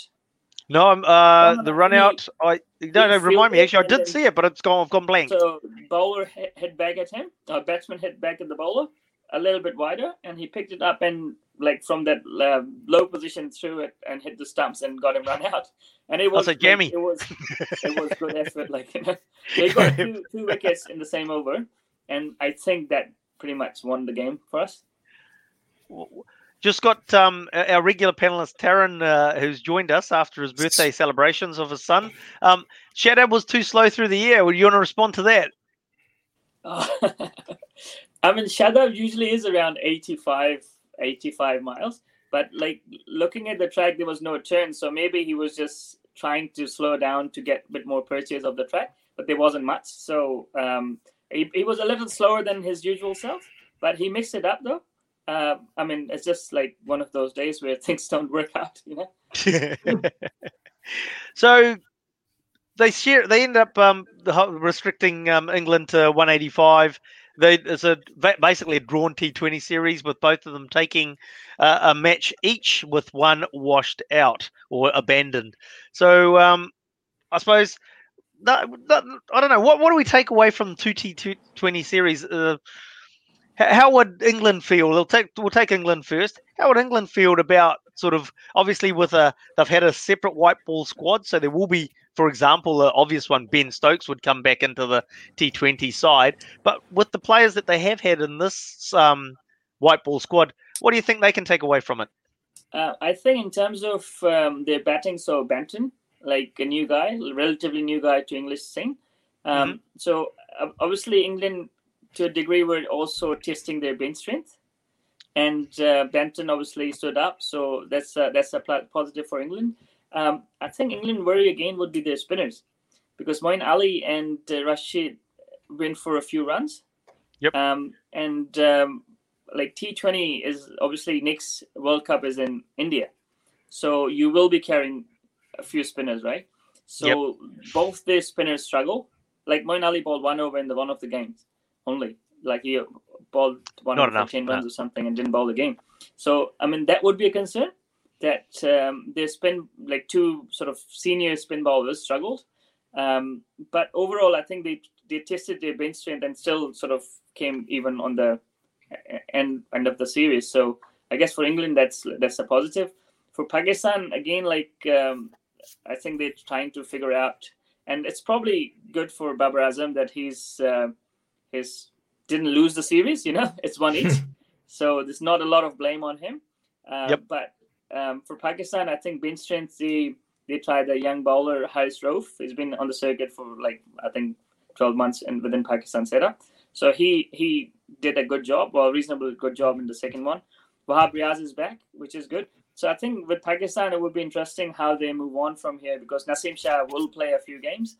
No, I'm uh the run out. I no no remind me actually I did see it, but it's gone. I've gone blank. So bowler hit, hit back at him. Uh, batsman hit back at the bowler a little bit wider, and he picked it up and like from that uh, low position through it and hit the stumps and got him run out. And it was a like, jammy. it was it was good effort. Like you know, they got two, two wickets in the same over, and I think that pretty much won the game for us. Just got um, our regular panelist Taryn, uh, who's joined us after his birthday celebrations of his son. Um, Shadab was too slow through the year. Would you want to respond to that? Uh, I mean, Shadab usually is around 85, 85 miles, but like looking at the track, there was no turn. So maybe he was just trying to slow down to get a bit more purchase of the track, but there wasn't much. So um, he, he was a little slower than his usual self, but he mixed it up though. Uh, I mean, it's just like one of those days where things don't work out, you know? so they share. They end up um, restricting um, England to 185. They, it's a basically a drawn T20 series with both of them taking uh, a match each, with one washed out or abandoned. So um, I suppose that, that, I don't know what what do we take away from two T20 series. Uh, how would England feel? They'll take we'll take England first. How would England feel about sort of obviously with a they've had a separate white ball squad, so there will be, for example, the obvious one Ben Stokes would come back into the T20 side, but with the players that they have had in this um, white ball squad, what do you think they can take away from it? Uh, I think in terms of um, their batting, so Banton, like a new guy, relatively new guy to English scene. Um, So uh, obviously England, to a degree, were also testing their bench strength, and uh, Banton obviously stood up. So that's uh, that's a positive for England. Um, I think England worry again would be their spinners, because Moeen Ali and uh, Rashid went for a few runs. Yep. Um, and um, like T20 is obviously next World Cup is in India, so you will be carrying a few spinners, right? So both their spinners struggle. Like Moeen Ali bowled one over in the one of the games only. Like he bowled one Not over enough, ten no. runs or something and didn't bowl the game. So I mean that would be a concern that um, their spin like two sort of senior spin bowlers struggled. Um, but overall, I think they they tested their bench strength and still sort of came even on the end end of the series. So I guess for England, that's that's a positive. For Pakistan, again, like um, I think they're trying to figure out, and it's probably good for Babar Azam that he's uh, his didn't lose the series. You know, it's one each, so there's not a lot of blame on him. Uh, Yep. But um, for Pakistan, I think bench strength they they tried a young bowler Haris Rauf. He's been on the circuit for like I think 12 months and within Pakistan setup. So he he did a good job, well, reasonably good job in the second one. Wahab Riaz is back, which is good. so I think with Pakistan, it would be interesting how they move on from here because Nasim Shah will play a few games.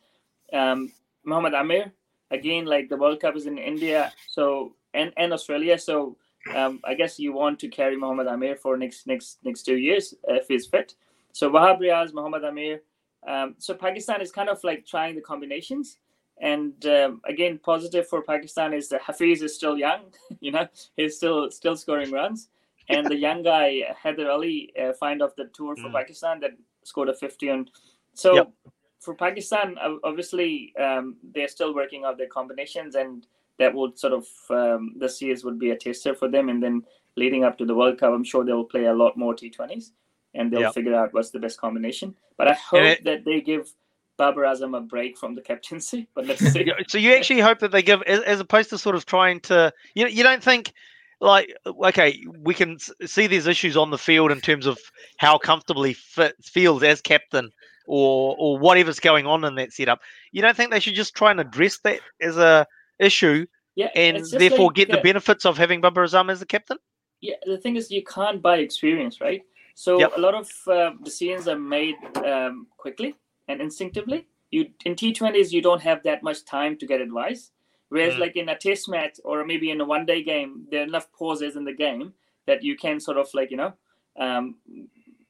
Um, Mohammad Amir, again, like the World Cup is in India, so and, and Australia, so um, I guess you want to carry Mohammad Amir for next next next two years if he's fit. So Wahab Riaz, Mohammad Amir. Um, so Pakistan is kind of like trying the combinations. And um, again, positive for Pakistan is that Hafiz is still young. you know, he's still still scoring runs. And the young guy Haider Ali uh, find off the tour for mm. Pakistan that scored a 50 on. So yep. for Pakistan, obviously um, they're still working out their combinations, and that would sort of um, this year's would be a tester for them. And then leading up to the World Cup, I'm sure they'll play a lot more T20s, and they'll yep. figure out what's the best combination. But I hope it, that they give Babar Azam a break from the captaincy. But let's see. so you actually hope that they give, as, as opposed to sort of trying to, you you don't think like okay, we can see these issues on the field in terms of how comfortably fit feels as captain or or whatever's going on in that setup. You don't think they should just try and address that as a issue yeah, and therefore like, get yeah. the benefits of having Babar Azam as the captain? Yeah, the thing is you can't buy experience, right? So yep. a lot of uh, decisions are made um, quickly and instinctively. You in T20s you don't have that much time to get advice. Whereas mm. like in a test match or maybe in a one day game, there are enough pauses in the game that you can sort of like, you know, um,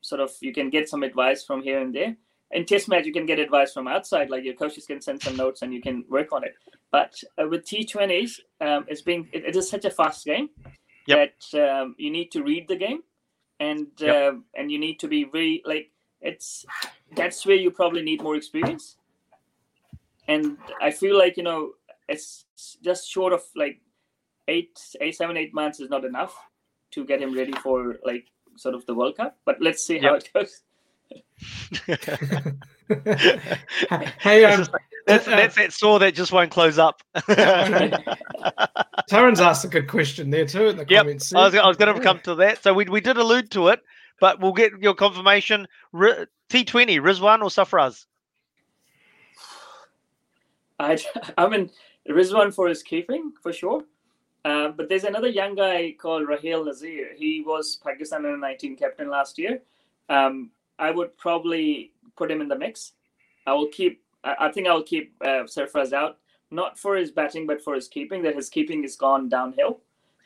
sort of you can get some advice from here and there. In test match, you can get advice from outside, like your coaches can send some notes and you can work on it. But uh, with T20s, um, it's being it, it is such a fast game yep. that um, you need to read the game and yep. uh, and you need to be very like it's that's where you probably need more experience and i feel like you know it's just short of like eight eight seven eight months is not enough to get him ready for like sort of the world cup but let's see how it goes hey um, that's, that's that saw that just won't close up. Taran's asked a good question there too in the yep. comments. I was, I was going to come to that. So we, we did allude to it, but we'll get your confirmation. T20, Rizwan or Sarfaraz? I, I mean, Rizwan for his keeping, for sure. Uh, but there's another young guy called Rohail Nazir. He was Pakistan under 19 captain last year. Um, I would probably put him in the mix. I will keep. I, I think I will keep uh, Sarfaraz out, not for his batting, but for his keeping. That his keeping has gone downhill.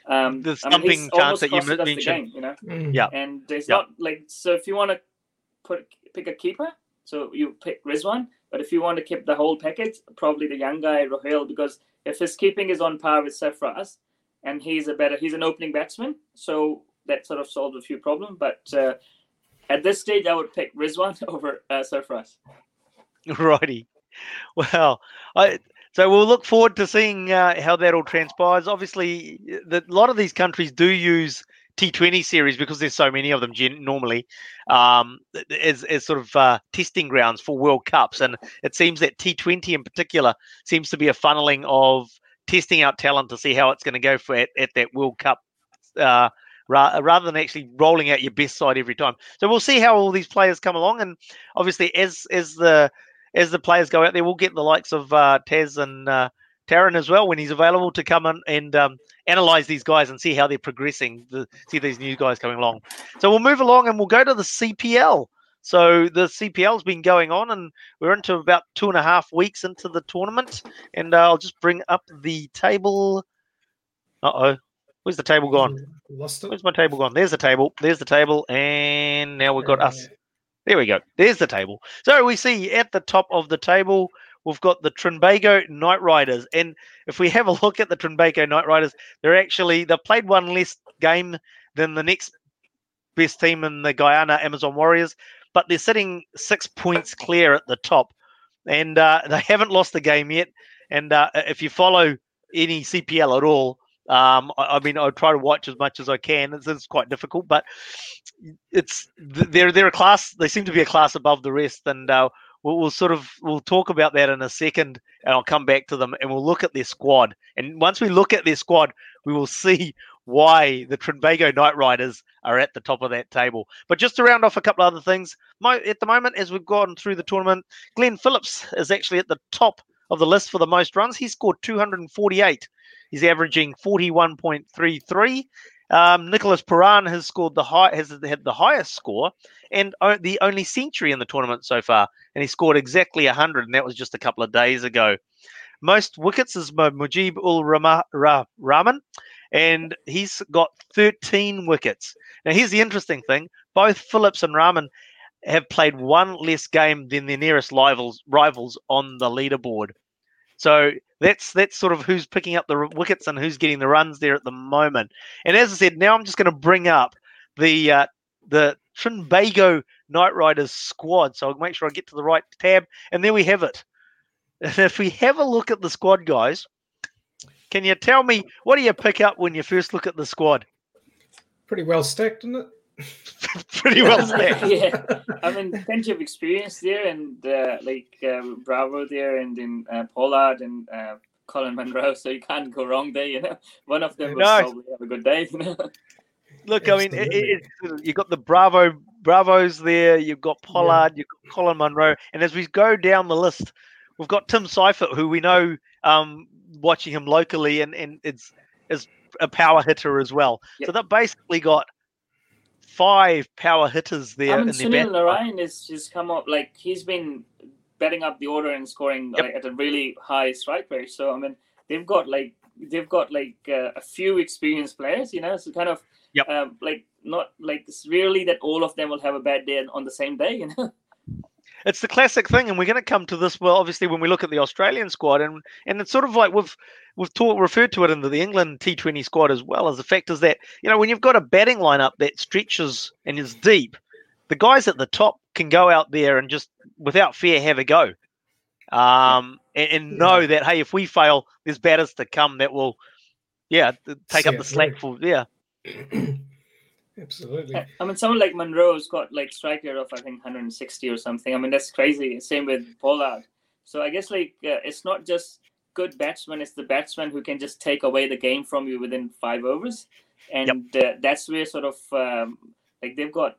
Um, the stumping I mean, chance that you mentioned, game, you know. Mm. Yeah, and there's yeah. not like so. If you want to put pick a keeper, so you pick Rizwan. But if you want to keep the whole package, probably the young guy Rohail, because if his keeping is on par with Sarfaraz, and he's a better, he's an opening batsman, so that sort of solves a few problems. But uh, at this stage, I would pick Rizwan over uh, Sarfaraz. Righty. Well, I so we'll look forward to seeing uh, how that all transpires. Obviously, the, a lot of these countries do use T20 series because there's so many of them normally um, as, as sort of uh, testing grounds for World Cups. And it seems that T20 in particular seems to be a funneling of testing out talent to see how it's going to go for at, at that World Cup. Uh, rather than actually rolling out your best side every time, so we'll see how all these players come along, and obviously as as the as the players go out there, we'll get the likes of uh, Taz and uh, as well when he's available to come in and um, analyze these guys and see how they're progressing. The, see these new guys coming along. So we'll move along and we'll go to the CPL. So the CPL's been going on, and we're into about two and a half weeks into the tournament. And uh, I'll just bring up the table. Uh oh, where's the table gone? Lost it. Where's my table gone? There's the table. There's the table, and now we've got us. There we go. There's the table. So we see at the top of the table, we've got the Trinbago Knight Riders. And if we have a look at the Trinbago Knight Riders, they're actually, they've played one less game than the next best team in the Guyana Amazon Warriors, but they're sitting six points clear at the top. And uh, they haven't lost the game yet. And uh, if you follow any CPL at all, um, I, I, mean, I try to watch as much as I can. It's, it's, quite difficult, but it's they're they're a class. They seem to be a class above the rest, and uh, we'll, we'll, sort of we'll talk about that in a second, and I'll come back to them, and we'll look at their squad. And once we look at their squad, we will see why the Trinbago Knight Riders are at the top of that table. But just to round off a couple of other things, my, at the moment, as we've gone through the tournament, Glenn Phillips is actually at the top of the list for the most runs. He scored 248 He's averaging 41.33. Um, Nicholas Pooran has scored the high has had the highest score and the only century in the tournament so far, and he scored exactly hundred, and that was just a couple of days ago. Most wickets is Mujeeb Ur Rahman, and he's got 13 wickets. Now, here's the interesting thing: both Phillips and Rahman have played one less game than their nearest rivals rivals on the leaderboard. So that's that's sort of who's picking up the wickets and who's getting the runs there at the moment. And as I said, now I'm just going to bring up the uh, the Trinbago Knight Riders squad. So I'll make sure I get to the right tab, and there we have it. And if we have a look at the squad, guys, can you tell me what do you pick up when you first look at the squad? Pretty well stacked, isn't it? Pretty well stacked. yeah, I mean, plenty of experience there, and uh, like uh, Bravo there, and then uh, Pollard and uh, Colin Munro. So you can't go wrong there. You know, one of them will no. probably have a good day. You know. Look, I mean, it, it, you've got the Bravo Bravos there. You've got Pollard. Yeah. You've got Colin Munro, and as we go down the list, we've got Tim Seifert, who we know um, watching him locally, and and it's is a power hitter as well. Yep. So they've basically got five power hitters there. I mean, Sunil Narine has just come up like he's been betting up the order and scoring yep. like, at a really high strike rate. So I mean, they've got like they've got like uh, a few experienced players, you know, so kind of yep. um, like not like it's really that all of them will have a bad day on the same day, you know. It's the classic thing, and we're going to come to this. Well, obviously, when we look at the Australian squad, and and it's sort of like we've we've taught, referred to it in the, England T20 squad as well. As the fact is that you know when you've got a batting lineup that stretches and is deep, the guys at the top can go out there and just without fear have a go, um, and, and know that hey, if we fail, there's batters to come that will, yeah, take up the slack for yeah. Absolutely. I mean, someone like Munro's got like strike rate of I think 160 or something. I mean, that's crazy. Same with Pollard. So I guess like uh, it's not just good batsman; it's the batsman who can just take away the game from you within five overs, and yep. uh, that's where sort of um, like they've got.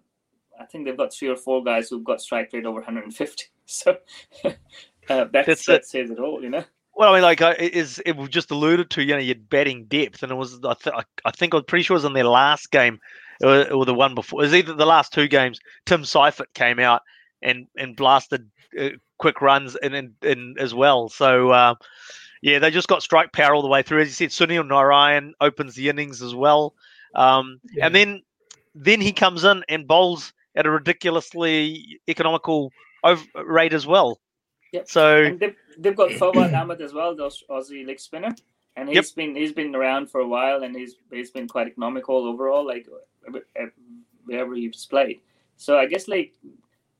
I think they've got three or four guys who've got strike rate over 150. So uh, that's, that's that says it all, you know. Well, I mean, like, is it was just alluded to, you know, your batting depth, and it was, I, th- I think, I'm pretty sure it was in their last game or, or the one before. It was either the last two games. Tim Seifert came out and and blasted uh, quick runs and in, in, as well. So uh, yeah, they just got strike power all the way through. As you said, Sunil Narine opens the innings as well, um, yeah. and then then he comes in and bowls at a ridiculously economical over rate as well. Yep. So and they've, they've got Fawad Ahmed as well, the Aussie leg spinner, and he's yep. been he's been around for a while, and he's he's been quite economical overall. Like wherever he's played. So I guess like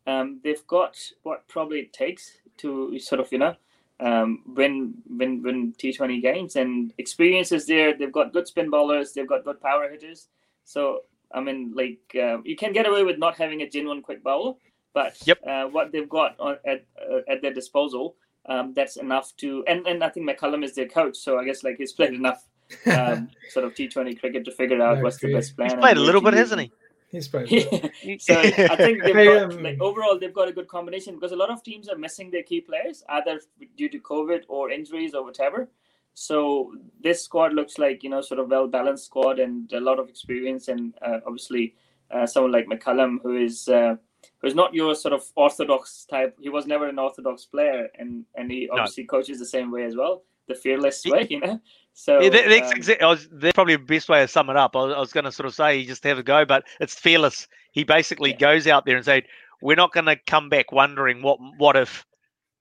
um, they've got what probably it takes to sort of you know um, win win win T Twenty games and experience is there. They've got good spin bowlers. They've got good power hitters. So I mean, like uh, you can get away with not having a genuine quick bowler, but yep. uh, what they've got on, at uh, at their disposal, um, that's enough to. And and I think McCullum is their coach, so I guess like he's played enough um, sort of T20 cricket to figure out what's the best plan. He's played a little bit, hasn't he? He's played. so I think they've got, um, like overall they've got a good combination because a lot of teams are missing their key players either due to COVID or injuries or whatever. So this squad looks like you know sort of well balanced squad and a lot of experience and uh, obviously uh, someone like McCullum who is uh, who's not your sort of orthodox type. He was never an orthodox player and and he obviously no. coaches the same way as well, the fearless way, you know. So yeah, that's, um, exactly, was, that's probably the best way to sum it up. I was, was going to sort of say he just have a go, but it's fearless. He basically yeah. goes out there and say, "We're not going to come back wondering what what if."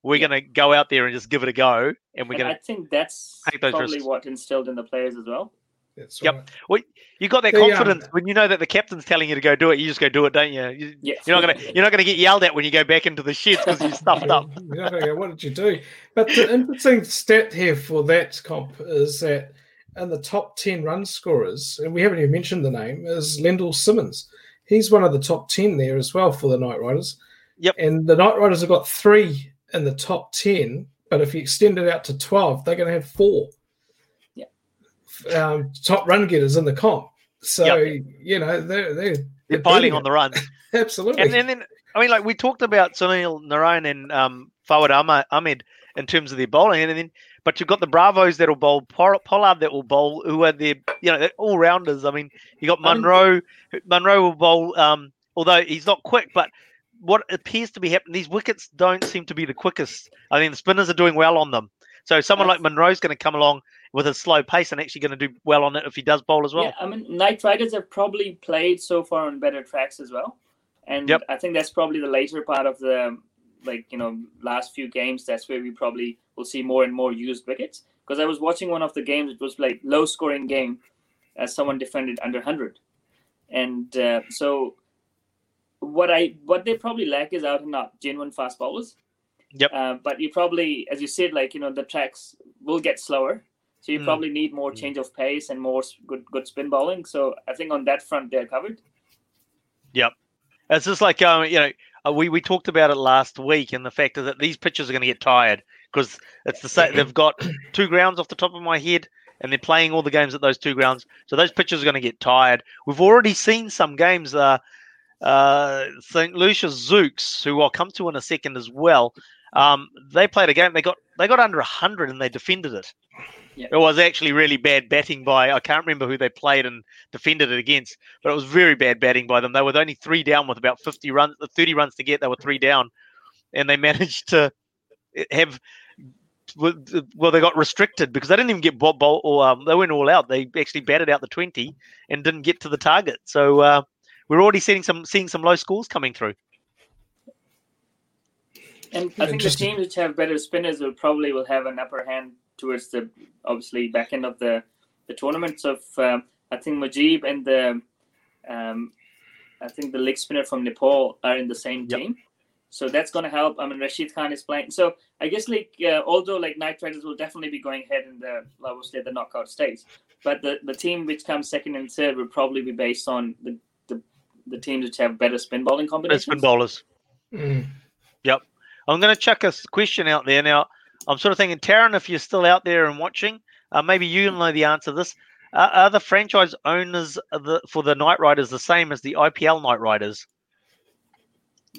We're yeah. going to go out there and just give it a go, and we're going to. I think that's probably risks. what instilled in the players as well. That's yep. Right. Well, you got that confidence um, when you know that the captain's telling you to go do it. You just go do it, don't you? you yes. You're not gonna you're not gonna get yelled at when you go back into the sheds because you stuffed up. go, what did you do? But the interesting stat here for that comp is that in the top ten run scorers, and we haven't even mentioned the name, is Lendl Simmons. He's one of the top ten there as well for the Knight Riders. Yep. And the Knight Riders have got three in the top ten, but if you extend it out to twelve, they're going to have four um, top run getters in the comp. So yep. you know they're they're, they're piling on the run. Absolutely. And then, then, I mean, like we talked about Sunil Narine and um, Fawad Ahmed in terms of their bowling, and then but you've got the Bravos that'll bowl, Pollard that will bowl, who are the you know all rounders. I mean, you got Munro. Munro will bowl, um, although he's not quick, but what appears to be happening, these wickets don't seem to be the quickest. I mean, the spinners are doing well on them. So someone like Munro's going to come along with a slow pace and actually going to do well on it if he does bowl as well. Yeah, I mean, Knight Riders have probably played so far on better tracks as well, and yep. I think that's probably the later part of the like you know last few games. That's where we probably will see more and more used wickets. Because I was watching one of the games, it was like low scoring game, as someone defended under hundred, and uh, so what I what they probably lack is out and out genuine fast bowlers. Yep. Uh, but you probably, as you said, like you know, the tracks will get slower, so you mm. probably need more change of pace and more good good spin bowling. So I think on that front they're covered. Yep. It's just like um, you know, uh, we we talked about it last week, and the fact is that these pitchers are going to get tired because it's the same. They've got two grounds off the top of my head, and they're playing all the games at those two grounds. So those pitchers are going to get tired. We've already seen some games. Uh, uh, St. Lucia Zouks, who I'll come to in a second as well. Um, they played a game. They got they got under hundred and they defended it. Yeah. It was actually really bad batting by I can't remember who they played and defended it against, but it was very bad batting by them. They were only three down with about fifty runs, thirty runs to get. They were three down, and they managed to have. Well, they got restricted because they didn't even get bob bowl or um, they went all out. They actually batted out the twenty and didn't get to the target. So uh, we're already seeing some seeing some low scores coming through. And I think the teams which have better spinners will probably will have an upper hand towards the obviously back end of the the tournament. So if, um, I think Mujeeb and the um, I think the leg spinner from Nepal are in the same yep. team. So that's going to help. I mean, Rashid Khan is playing. So I guess like uh, although like Knight Riders will definitely be going ahead in the obviously the knockout stage, but the, the team which comes second and third will probably be based on the the, the teams which have better spin bowling combinations. Spin bowlers. Mm. Yep. I'm going to chuck a question out there now. I'm sort of thinking, Taryn, if you're still out there and watching, uh, maybe you know the answer to this. Uh, are the franchise owners the, for the Knight Riders the same as the IPL Knight Riders?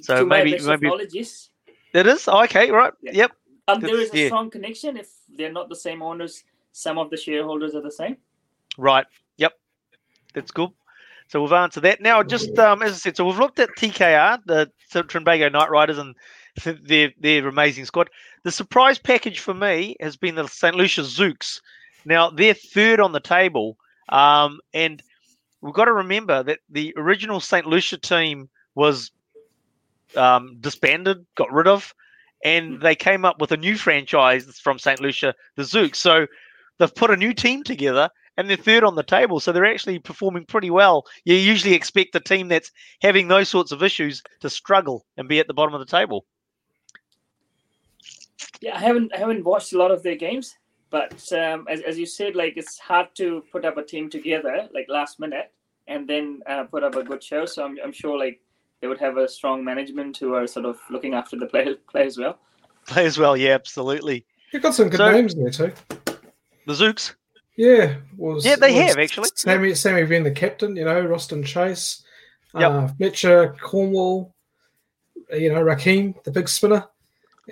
So to maybe maybe yes. It is oh, okay, right? Yeah. Yep. Um, there is a yeah. strong connection. If they're not the same owners, some of the shareholders are the same. Right. Yep. That's good. So we've answered that. Now, just um, as I said, so we've looked at TKR, the Trinbago Knight Riders, and their their amazing squad. The surprise package for me has been the St. Lucia Zouks. Now they're third on the table, um, and we've got to remember that the original St. Lucia team was um, disbanded, got rid of, and they came up with a new franchise from St. Lucia, the Zouks. So they've put a new team together and they're third on the table, so they're actually performing pretty well. You usually expect a team that's having those sorts of issues to struggle and be at the bottom of the table. Yeah, I haven't I haven't watched a lot of their games, but um, as as you said, like it's hard to put up a team together like last minute and then uh, put up a good show. So I'm I'm sure like they would have a strong management who are sort of looking after the players as well. Play as well, yeah, absolutely. You've got some good so, names there too. The Zouks. Yeah, was yeah they was have actually. Sammy Sammy being the captain, you know, Roston Chase, yep. uh, Mitchell Cornwall, you know, Raheem, the big spinner.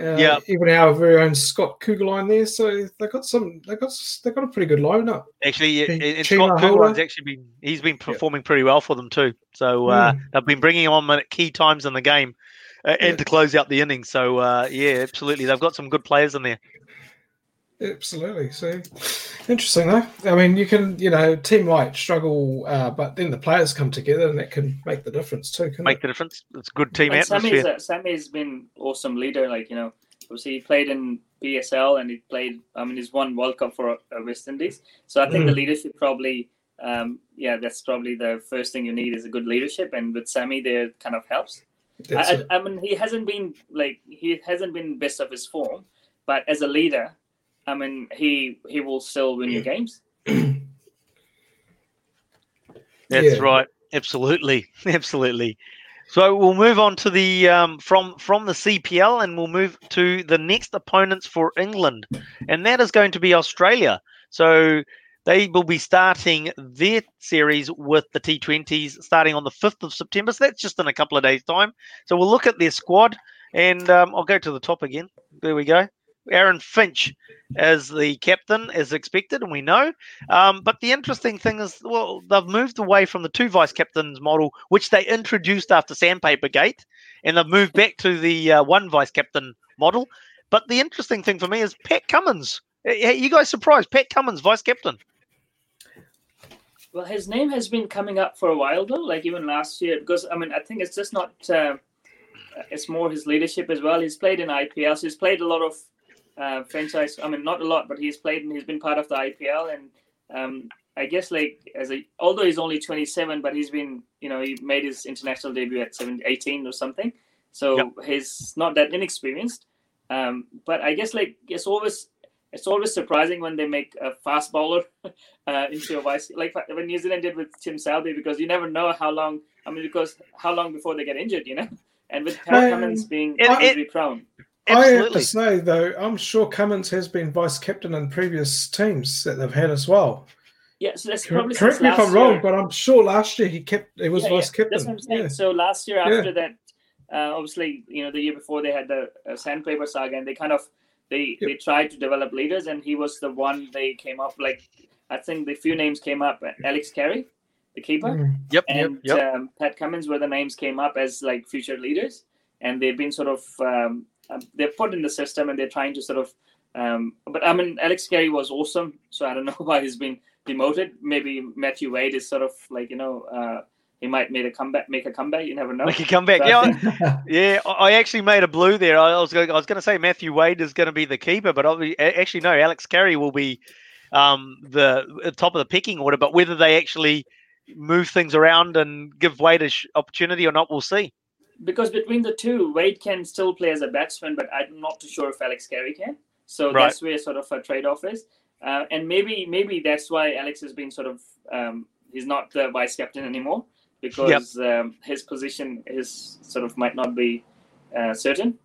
Uh, yeah, even our very own Scott Kuggeleijn there. So they got some. They got they got a pretty good lineup. Actually, and Scott Kuggeleijn's actually been he's been performing pretty well for them too. So uh, mm. they've been bringing him on at key times in the game uh, and yeah. to close out the innings. So uh, yeah, absolutely, they've got some good players in there. Absolutely. So interesting, though. I mean, you can, you know, team might struggle, uh, but then the players come together and that can make the difference too. Can make it? the difference. It's good team and atmosphere. Sammy's, Sammy's been awesome leader. Like you know, obviously he played in PSL and he played. I mean, he's won World Cup for uh, West Indies. So I think mm. the leadership probably, um, yeah, that's probably the first thing you need is a good leadership, and with Sammy there kind of helps. I, I, I mean, he hasn't been like he hasn't been best of his form, but as a leader I mean, he he will still win your games. That's yeah. right. Absolutely, absolutely. So we'll move on to the um, from from the CPL, and we'll move to the next opponents for England, and that is going to be Australia. So they will be starting their series with the T20s starting on the 5th of September. So that's just in a couple of days' time. So we'll look at their squad, and um, I'll go to the top again. There we go. Aaron Finch as the captain, as expected, and we know. Um, but the interesting thing is, well, they've moved away from the two vice captains model, which they introduced after Sandpaper Gate, and they've moved back to the uh, one vice captain model. But the interesting thing for me is Pat Cummins. You guys surprised? Pat Cummins, vice captain. Well, his name has been coming up for a while though, like even last year, because I mean, I think it's just not. Uh, it's more his leadership as well. He's played in IPL, so he's played a lot of uh, franchise. I mean, not a lot, but he's played and he's been part of the IPL. And um, I guess like as a, although he's only 27, but he's been, you know, he made his international debut at 17, 18 or something. So yep. he's not that inexperienced. Um, but I guess like it's always it's always surprising when they make a fast bowler uh, into a vice like when New Zealand did with Tim Southee because you never know how long. I mean, because how long before they get injured, you know, and with Pat um, Cummins being injury prone. Absolutely. I have to say though, I'm sure Cummins has been vice captain in previous teams that they've had as well. Yeah, so that's probably correct me if I'm wrong, but I'm sure last year he kept he was yeah, vice yeah, captain. That's what I'm saying. Yeah. So last year after that, uh, obviously, you know, the year before they had the uh, sandpaper saga, and they kind of they yep. they tried to develop leaders, and he was the one they came up like. I think the few names came up. Alex Carey, the keeper. Mm. Yep. And yep, yep. Um, Pat Cummins were the names came up as like future leaders, and they've been sort of um, um, they're put in the system and they're trying to sort of. Um, but I mean, Alex Carey was awesome, so I don't know why he's been demoted. Maybe Matthew Wade is sort of like you know. Uh, he might make a comeback. Make a comeback. You never know. Make a comeback. So yeah, yeah. I actually made a blue there. I was going, I was going to say Matthew Wade is going to be the keeper, but actually no. Alex Carey will be um, the top of the picking order. But whether they actually move things around and give Wade a sh- opportunity or not, we'll see because between the two, Wade can still play as a batsman, but I'm not too sure if Alex Carey can. So right. that's where sort of a trade-off is, uh, and maybe maybe that's why Alex has been sort of um, he's not the vice captain anymore because yep. um, his position is sort of might not be uh, certain.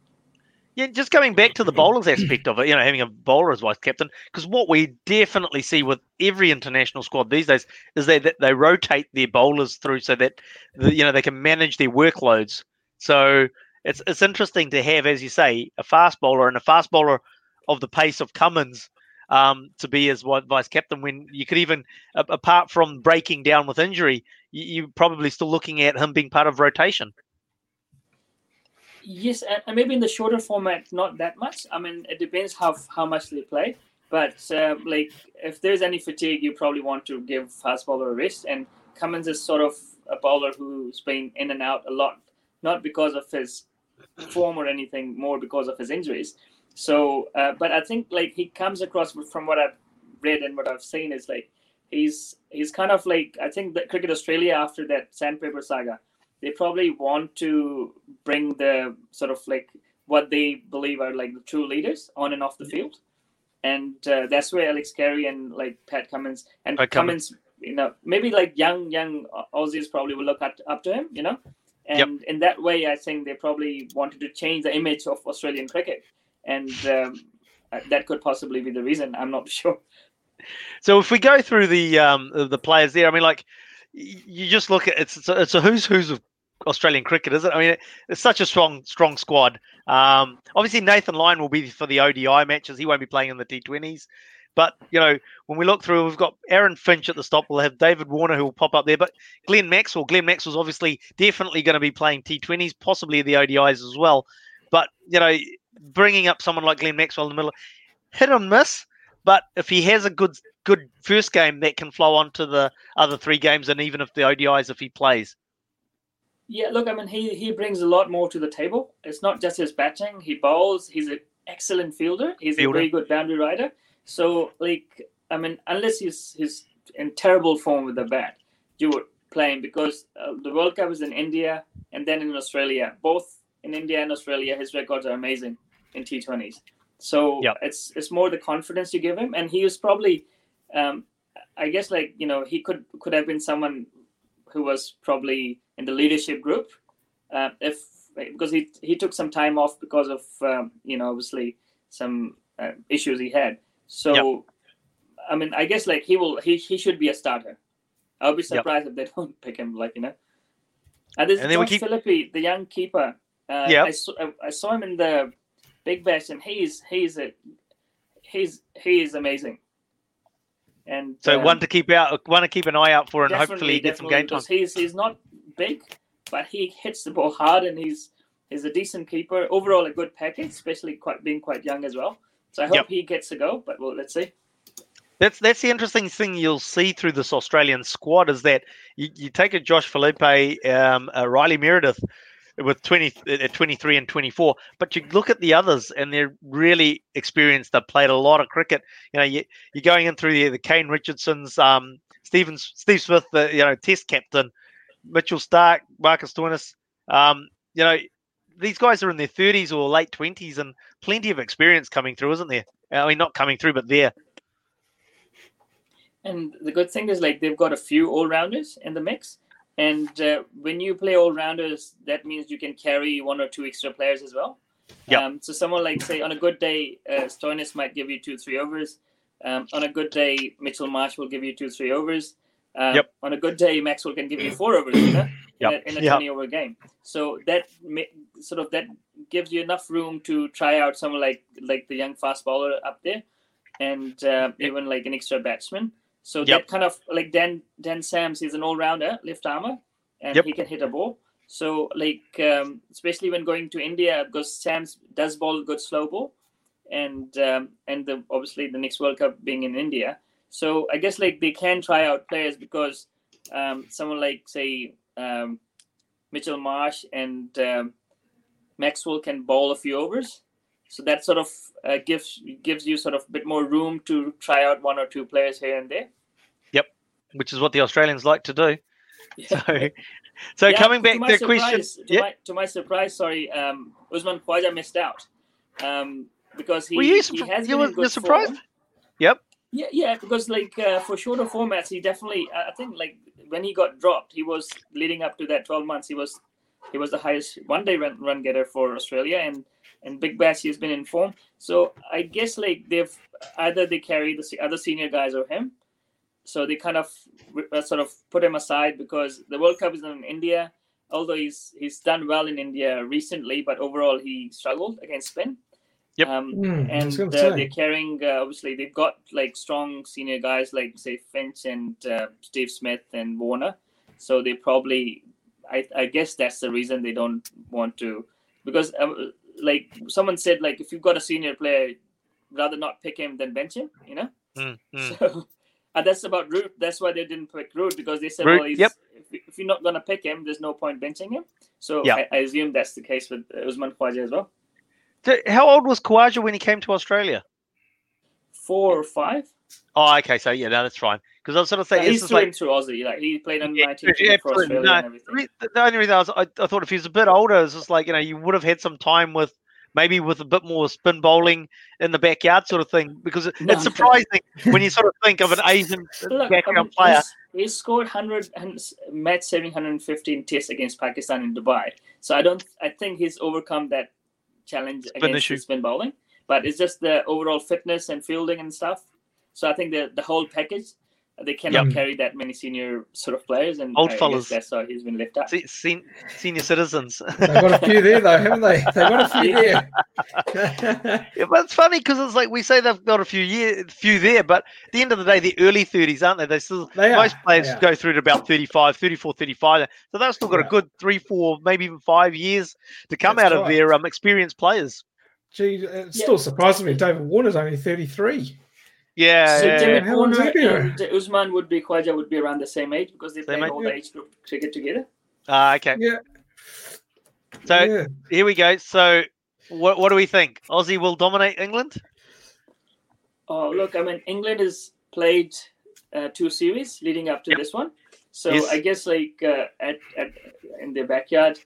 Yeah, just coming back to the bowlers aspect of it, you know, having a bowler as vice captain, because what we definitely see with every international squad these days is that, that they rotate their bowlers through so that the, you know they can manage their workloads so it's it's interesting to have, as you say, a fast bowler and a fast bowler of the pace of Cummins um, to be as vice captain. When you could even, apart from breaking down with injury, you, are probably still looking at him being part of rotation. Yes, and maybe in the shorter format, not that much. I mean, it depends how how much they play. But uh, like, if there's any fatigue, you probably want to give fast bowler a rest. And Cummins is sort of a bowler who's been in and out a lot not because of his form or anything, more because of his injuries. So, uh, but I think like he comes across from what I've read and what I've seen is like he's he's kind of like I think that Cricket Australia after that sandpaper saga, they probably want to bring the sort of like what they believe are like the true leaders on and off the field, and uh, that's where Alex Carey and like Pat Cummins and Pat Cummins, Cummins, you know, maybe like young young Aussies probably will look at, up to him, you know, and yep. in that way, I think they probably wanted to change the image of Australian cricket, and um, uh, that could possibly be the reason. I'm not sure. So if we go through the um, the players there, I mean, like you just look at it's it's a, it's a who's who's of Australian cricket, is it? I mean, it's such a strong strong squad. Um, obviously, Nathan Lyon will be for the ODI matches. He won't be playing in the T20s. But you know, when we look through, we've got Aaron Finch at the stop. We'll have David Warner who will pop up there. But Glenn Maxwell, Glenn Maxwell's obviously definitely going to be playing T20s, possibly the ODIs as well. But you know, bringing up someone like Glenn Maxwell in the middle, hit and miss. But if he has a good good first game, that can flow on to the other three games, and even if the ODIs, if he plays. Yeah, look, I mean, he he brings a lot more to the table. It's not just his batting; he bowls. He's an excellent fielder. He's fielder. a very good boundary rider. So, like, I mean, unless he's he's in terrible form with the bat, you would play him because uh, the World Cup is in India and then in Australia. Both in India and Australia, his records are amazing in T20s. So yep. it's it's more the confidence you give him, and he was probably, um, I guess, like you know, he could could have been someone who was probably in the leadership group, uh, if because he he took some time off because of um, you know obviously some uh, issues he had. So, yep. I mean, I guess like he will, he, he should be a starter. I'll be surprised yep. if they don't pick him, like, you know. And this and then John keep... Philippe, the young keeper. Uh, yeah. I, saw, I saw him in the Big Bash, and he's he's a he's he is amazing. And So um, one to keep out, one to keep an eye out for, and hopefully get some game time. He's he's not big, but he hits the ball hard, and he's he's a decent keeper. Overall, a good package, especially quite being quite young as well. So I hope Yep. he gets a go. But well, let's see. That's that's the interesting thing you'll see through this Australian squad is that you, you take a Josh Philippe, um, a Riley Meredith with 20 at 23 and 24 but you look at the others and they're really experienced they've played a lot of cricket you know you, you're going in through the, the Kane Richardsons um Stephen Steve Smith the you know test captain Mitchell Stark Marcus Stoinis um you know these guys are in their 30s or late 20s and plenty of experience coming through isn't there I mean not coming through but there And the good thing is, like, they've got a few all rounders in the mix. And uh, when you play all rounders, that means you can carry one or two extra players as well. Yep. Um, so, someone like, say, on a good day, uh, Stoinis might give you two, three overs. Um, on a good day, Mitchell Marsh will give you two, three overs. Um, Yep. On a good day, Maxwell can give you four overs you know, Yep. in a, in a Yep. 20 over game. So that ma- sort of that gives you enough room to try out someone like like the young fast bowler up there, and uh, even like an extra batsman. So that kind of like Dan Dan Sams is an all rounder, left armer, and he can hit a ball. So like um, especially when going to India, because Sams does bowl a good slow ball, and um, and the obviously the next World Cup being in India. So I guess like they can try out players because um, someone like say um, Mitchell Marsh and um, Maxwell can bowl a few overs. So that sort of uh, gives gives you sort of a bit more room to try out one or two players here and there. Yep, which is what the Australians like to do so so Yeah, coming back to my the question surprise, to, yeah my, to my surprise, sorry, um, Usman Khawaja missed out um, because he, he has you been were- in good surprised? form. Yep. Yeah, yeah, because like uh, for shorter formats, he definitely. I think like when he got dropped, he was leading up to that twelve months. He was he was the highest one day run, run getter for Australia, and and Big Bash he's been in form. So I guess like they've either they carry the other senior guys or him, so they kind of uh, sort of put him aside because the World Cup is in India. Although he's he's done well in India recently, but overall he struggled against spin. Yep. Um, I was and uh, they're carrying uh, obviously they've got like strong senior guys like say Finch and uh, Steve Smith and Warner, so they probably I, I guess that's the reason they don't want to because um, like someone said like if you've got a senior player rather not pick him than bench him you know Mm, mm. so uh, that's about Root that's why they didn't pick Root because they said Root, well he's, yep. if, if you're not gonna pick him there's no point benching him so Yeah. I, I assume that's the case with uh, Usman Khawaja as well So how old was Khawaja when he came to Australia? four or five Oh, okay. So yeah, no, that's fine. Because I was sort of saying, Yeah, he's like through Aussie. Like he played under Yeah, 19 yeah, for. Australia No, and the everything. the only reason I was, I, I thought if he was a bit older, it's just like you know you would have had some time with maybe with a bit more spin bowling in the backyard sort of thing because No. it's surprising when you sort of think of an Asian Look, I background mean, player. he scored 100 and saving 115 tests against Pakistan in Dubai. So I don't. I think he's overcome that challenge Spin against issue. spin bowling. But it's just the overall fitness and fielding and stuff. So I think the the whole package. They cannot Yep. carry that many senior sort of players, and Old I guess fellas. that's why he's been left out. Se- sen- senior citizens. They've got a few there though, haven't they? They've got a few there. Yeah, but it's funny because it's like we say they've got a few year, few there, but at the end of the day, they're early 30s, aren't they? They still They are, most players they go through to about 35, 34, 35. So they've still got a good three, four, maybe even five years to come That's out of their um, experienced players. Gee, it Yeah. still surprises me. David Warner's only 33. Yeah, So yeah, David How old is Warner and Usman would be Khawaja would be around the same age because they Same played all Yeah. the age group cricket together. Ah, okay. Yeah. So yeah. here we go. So what what do we think? Aussie will dominate England? Oh, look, I mean, England has played uh, two series leading up to Yep. this one. So Yes. I guess, like, uh, at, at in their backyard,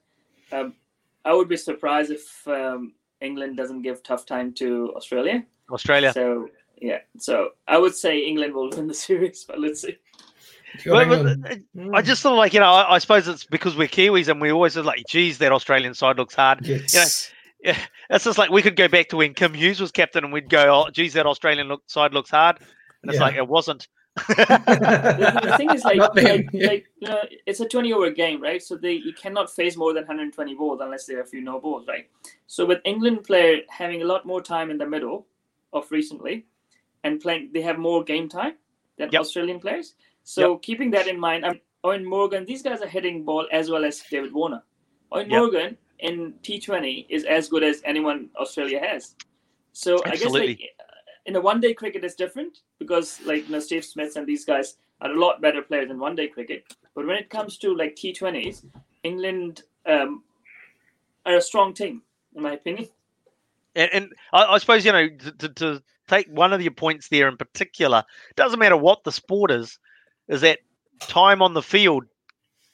um, I would be surprised if um, England doesn't give tough time to Australia. Australia. So, yeah. So I would say England will win the series, but let's see. But- but, England. uh, I just sort of like you know. I, I suppose it's because we're Kiwis and we always are like, geez, that Australian side looks hard. Yes. Yeah, it's just like we could go back to when Kim Hughes was captain and we'd go, oh, geez, that Australian look, side looks hard, and it's Yeah. like it wasn't. the, the thing is like, like, yeah. like you know, it's a 20 over game, right? So they you cannot face more than 120 balls unless there are a few no balls, right? So with England player having a lot more time in the middle of recently and playing, they have more game time than Yep. Australian players. So keeping that in mind, I'm, Eoin Morgan, these guys are hitting ball as well as David Warner. Eoin Yep. Morgan in T20 is as good as anyone Australia has. So I guess like in a one day cricket it's different because like you know Steve Smith and these guys are a lot better players in one day cricket. But when it comes to like T20s, England um, are a strong team in my opinion. And, and I, I suppose you know to, to, to take one of your points there in particular. Doesn't matter what the sport is, is that time on the field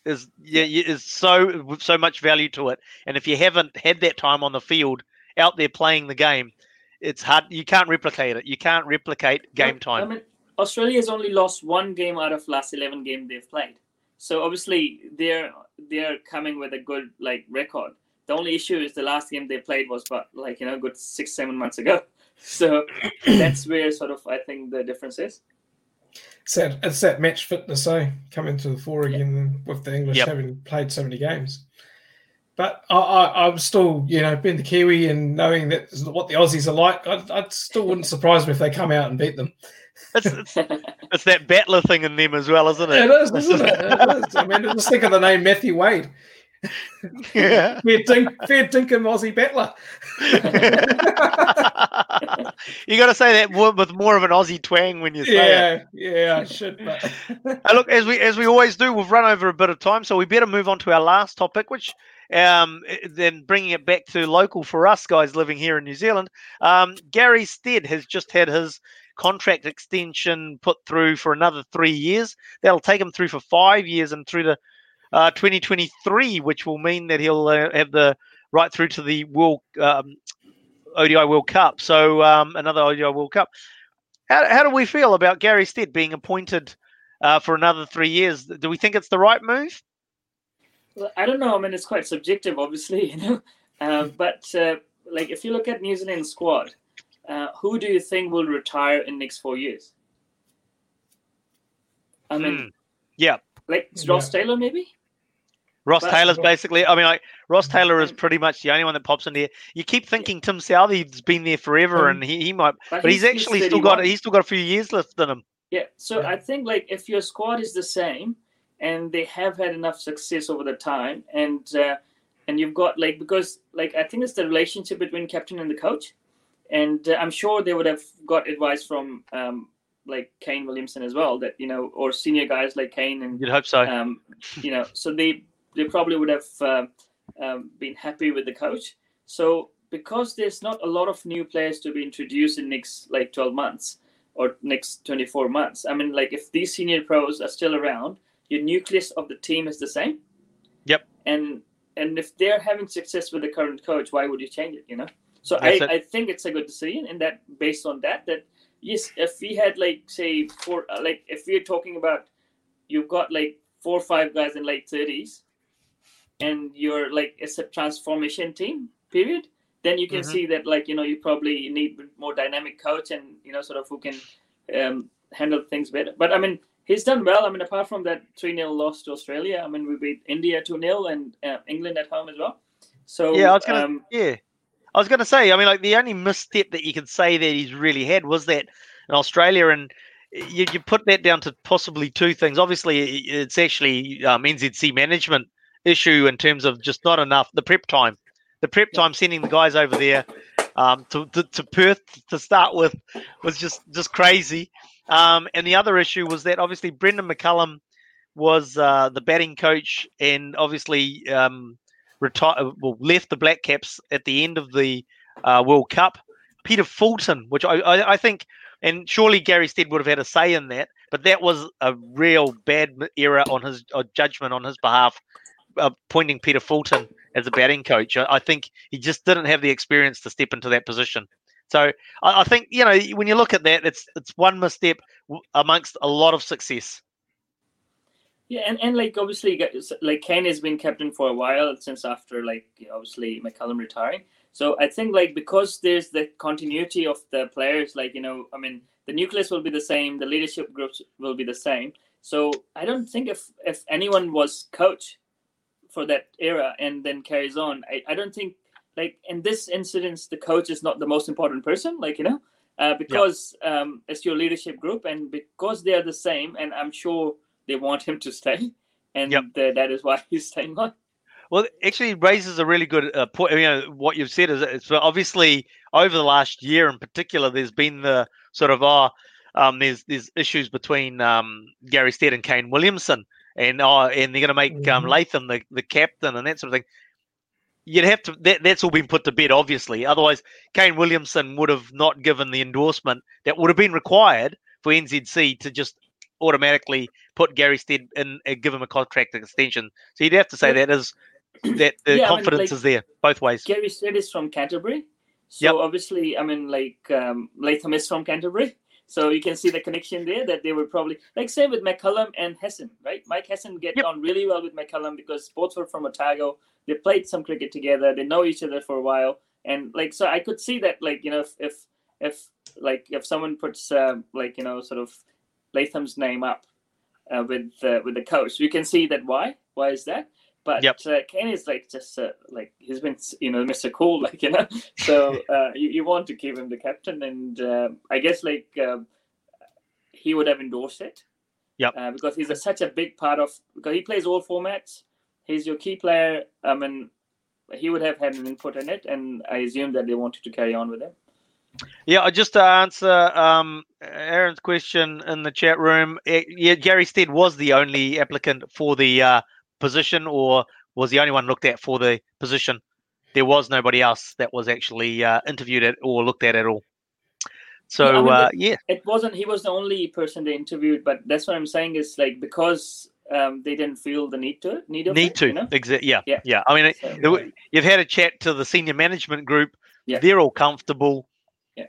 is is so with so much value to it. And if you haven't had that time on the field out there playing the game, it's hard. You can't replicate it. You can't replicate game I time. mean, Australia has only lost one game out of last eleven games they've played. So obviously they're they're coming with a good like record. The only issue is the last game they played was but like you know good six seven months ago. So that's where sort of I think the difference is. It's that, it's that match fitness, eh? Coming to the fore again with the English Yep. having played so many games. But I, I, I'm still, you know, being the Kiwi and knowing that what the Aussies are like, I, I still wouldn't surprise me if they come out and beat them. It's, it's, it's that battler thing in them as well, isn't it? It is, isn't it? It is. I mean, just think of the name Matthew Wade. Yeah. Fair dink, fair dinkum Aussie battler. you got to say that more- with more of an Aussie twang when you say it. Yeah, yeah, I should. But Uh, look, as we as we always do, we've run over a bit of time, so we better move on to our last topic, which um, then bringing it back to local for us guys living here in New Zealand. Um, Gary Stead has just had his contract extension put through for another three years. That'll take him through for five years and through to uh, 2023, which will mean that he'll uh, have the right through to the World um, ODI World Cup. So um, another ODI World Cup. How, how do we feel about Gary Stead being appointed uh, for another three years? Do we think it's the right move? Well, I don't know. I mean, it's quite subjective, obviously, you know. Uh, but uh, like, if you look at New Zealand squad, uh, who do you think will retire in next four years? I mean, Hmm. Yeah, like Ross Yeah. Taylor, maybe. Ross But- Taylor's basically. I mean, like Ross Taylor is pretty much the only one that pops in there. You keep thinking Tim Southey's been there forever, Um, and he, he might, but he's, actually still got he's still got a few years left in him. Yeah. So Yeah. I think like if your squad is the same and they have had enough success over the time and uh, and you've got like because like I think it's the relationship between captain and the coach, and uh, I'm sure they would have got advice from um, like Kane Williamson as well that you know or senior guys like Kane and You'd hope so. um, you know, so they they probably would have uh, um, been happy with the coach. So because there's not a lot of new players to be introduced in next like 12 months or next 24 months. I mean, like if these senior pros are still around, your nucleus of the team is the same. Yep. And and if they're having success with the current coach, why would you change it? You know. So I, it. I think it's a good decision, and that based on that, that yes, if we had like say four, like if we're talking about you've got like four or five guys in late thirties, and you're like it's a transformation team period, then you can Mhm. see that like you know you probably need more dynamic coach and you know sort of who can um, handle things better. But I mean, he's done well. I mean, apart from that three 0 loss to Australia, I mean we beat India two 0 and uh, England at home as well. So Yeah, I was gonna- um, Yeah, I was going to say. I mean, like the only misstep that you can say that he's really had was that in Australia, and you, you put that down to possibly two things. Obviously, it's actually um, NZC management issue in terms of just not enough the prep time. The prep time sending the guys over there um, to, to to Perth to start with was just just crazy. Um, and the other issue was that obviously Brendon McCullum was uh, the batting coach, and obviously um, retired, well, left the Black Caps at the end of the uh, World Cup. Peter Fulton, which I, I, I think, and surely Gary Stead would have had a say in that, but that was a real bad error on his uh, judgment on his behalf, Uh, appointing Peter Fulton as a batting coach. I, I think he just didn't have the experience to step into that position. So I, I think you know when you look at that, it's it's one misstep amongst a lot of success. Yeah, and, and like obviously, like Kane has been captain for a while since after like obviously McCullum retiring. So I think like because there's the continuity of the players, like you know, I mean, the nucleus will be the same, the leadership groups will be the same. So I don't think if if anyone was coach for that era and then carries on, I, I don't think like in this instance the coach is not the most important person, like you know, uh, because um, it's your leadership group and because they are the same, and I'm sure they want him to stay, and Yep. uh, that is why he's staying on. Well, actually raises a really good uh, point. You know, what you've said is it's obviously over the last year in particular, there's been the sort of oh, um, there's there's issues between um, Gary Stead and Kane Williamson, and oh, and they're going to make um, Mhm. Latham the, the captain and that sort of thing. You'd have to that, that's all been put to bed, obviously. Otherwise, Kane Williamson would have not given the endorsement that would have been required for NZC to just automatically put Gary Stead in and give him a contract extension. So you'd have to say Yeah. that is that the Yeah, I mean, confidence like- is there both ways. Gary Stead is from Canterbury. So Yep. obviously, I mean, like um, Latham is from Canterbury. So you can see the connection there that they were probably like same with McCullum and Hesson, right? Mike Hesson get Yep. on really well with McCullum because both were from Otago. They played some cricket together. They know each other for a while, and like so, I could see that like you know if if, if like if someone puts uh, like you know sort of Latham's name up uh, with uh, with the coach, you can see that why why is that? But Yep. uh, Kane is like just uh, like he's been you know Mr. Cool like you know so uh, you, you want to keep him the captain and uh, I guess like um he would have endorsed it. Yep. Uh, because he's a, such a big part of because he plays all formats. He's your key player. I mean, he would have had an input in it, and I assume that they wanted to carry on with him. Yeah, uh, just to answer um, Aaron's question in the chat room, eh, yeah, Gary Stead was the only applicant for the uh, position, or was the only one looked at for the position. There was nobody else that was actually uh, interviewed at or looked at at all. So Yeah, I mean, uh, the- yeah, It wasn't. He was the only person they interviewed, but that's what I'm saying is like because um, they didn't feel the need to need of need it, to You know? exa- yeah, Yeah. yeah. I mean, it- So- were- you've had a chat to the senior management group. Yeah. They're all comfortable. Yeah.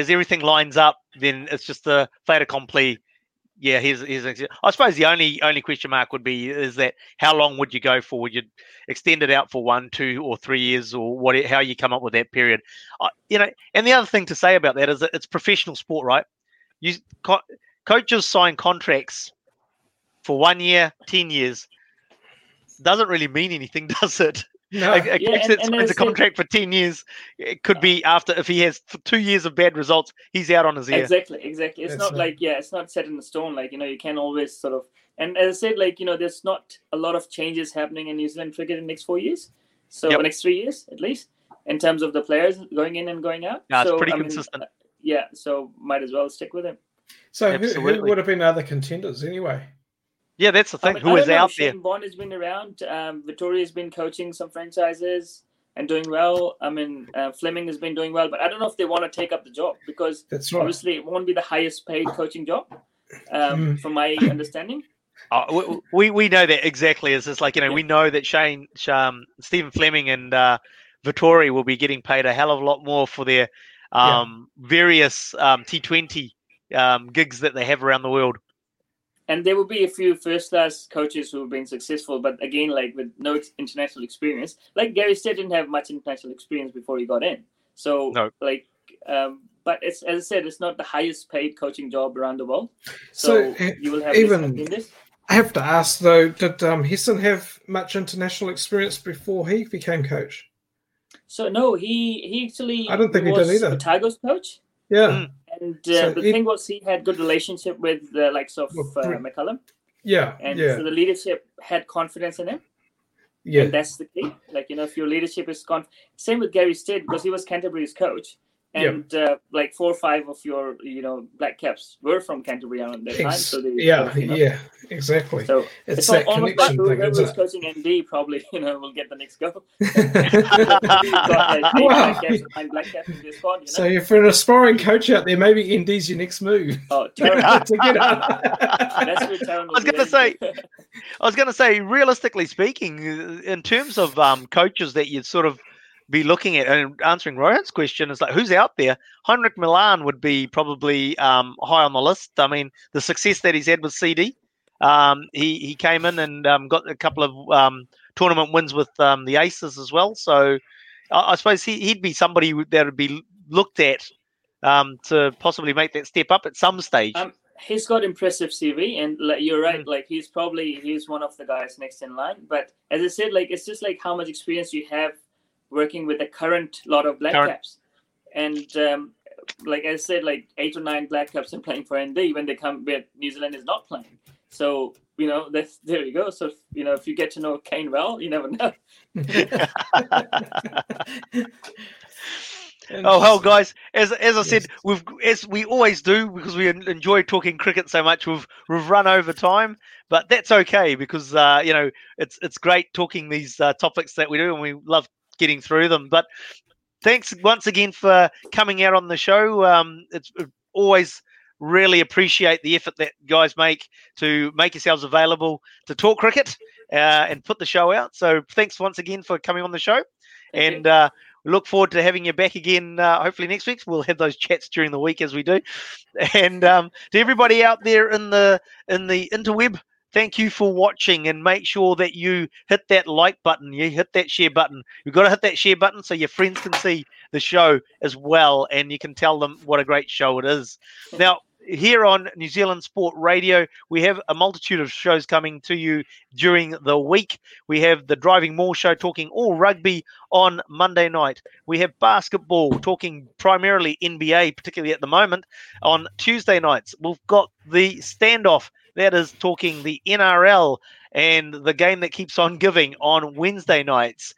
As everything lines up, then it's just the fait accompli. Yeah, here's, here's I suppose the only only question mark would be is that how long would you go for? Would you extend it out for one, two, or three years, or what? How you come up with that period? I you know, and the other thing to say about that is that it's professional sport, right? You co- coaches sign contracts for one year, ten years. Doesn't really mean anything, does it? No, a, a Yeah, and- and signs as a I said- contract for 10 years it could be after if he has two years of bad results he's out on his ear Exactly, exactly. It's That's not right. like yeah, it's not set in the stone. Like you know, you can always sort of. And as I said, like you know, there's not a lot of changes happening in New Zealand cricket in the next four years. So Yep. next three years at least, in terms of the players going in and going out. Yeah, it's so, pretty I consistent. uh, yeah, so might as well stick with him. so who, who would have been other contenders anyway? Yeah that's the thing mean, who I is don't know, out there Shane Bond has been around. Um, Vettori's been coaching some franchises and doing well. I mean, uh, Fleming has been doing well, but I don't know if they want to take up the job because That's right. obviously it won't be the highest paid coaching job, um, Mm. from my understanding. Uh, we, we we know that exactly. It's just like you know Yeah. we know that Shane, um, Stephen Fleming, and uh, Vettori will be getting paid a hell of a lot more for their Yeah. um, various um, T20 um, gigs that they have around the world. And there will be a few first class coaches who have been successful, but again, like with no international experience, like Gary Stead didn't have much international experience before he got in. So, No. like, um, but it's as I said, it's not the highest paid coaching job around the world. So, So, you will have even- less contenders. I have to ask though, did um, Hesson have much international experience before he became coach? So no, he he actually I don't think he did was either. Otago's coach, Yeah, Mm. And uh, So the he- thing was he had good relationship with the likes of Well, uh, McCullum, yeah, and yeah, so the leadership had confidence in him. yeah. And that's the key. Like, you know, if your leadership is con same with Gary Stead because he was Canterbury's coach. Yeah. And uh, like four or five of your, you know, black caps were from Canterbury around that time. So they, yeah, you know, yeah, exactly. So It's it's, that al- almost like connection thing, whoever's isn't coaching ND probably, you know, will get the next go. Wow. Got, like, eight black caps, nine black caps in their squad, you know? So if you're an aspiring coach out there, maybe ND's your next move. oh, terrible. to get up. That's where Taron I was gonna say- I was going to say, realistically speaking, uh, in terms of um, coaches that you'd sort of be looking at and answering Rohan's question is like, who's out there? Heinrich Malan would be probably um, high on the list. I mean, the success that he's had with CD, um, he he came in and um, got a couple of um, tournament wins with um, the Aces as well. So I, I suppose he, would be somebody that would be looked at um, to possibly make that step up at some stage. Um, he's got impressive CV, and like, you're right. Mm. Like he's probably he's one of the guys next in line. But as I said, like it's just like how much experience you have working with the current lot of black current. caps, and um, like I said, like eight or nine black caps are playing for ND when they come where New Zealand is not playing. So you know, that's there you go. So you know, if you get to know Kane well, you never know. oh hell, guys! As as I said, we've as we always do because we enjoy talking cricket so much. We've we've run over time, but that's okay because uh, you know it's it's great talking these uh, topics that we do, and we love getting through them. But thanks once again for coming out on the show. Um, it's always really appreciate the effort that guys make to make yourselves available to talk cricket uh, and put the show out. So thanks once again for coming on the show. Thank and uh, look forward to having you back again. Uh, hopefully next week. We'll have those chats during the week as we do. And um, to everybody out there in the in the interweb, thank you for watching. And make sure that you hit that like button. You hit that share button. You've got to hit that share button so your friends can see the show as well, and you can tell them what a great show it is. Now here on New Zealand Sport Radio, we have a multitude of shows coming to you during the week. We have the Driving More show talking all rugby on Monday night. We have basketball talking primarily NBA, particularly at the moment, on Tuesday nights. We've got the standoff that is talking the NRL and the game that keeps on giving on Wednesday nights.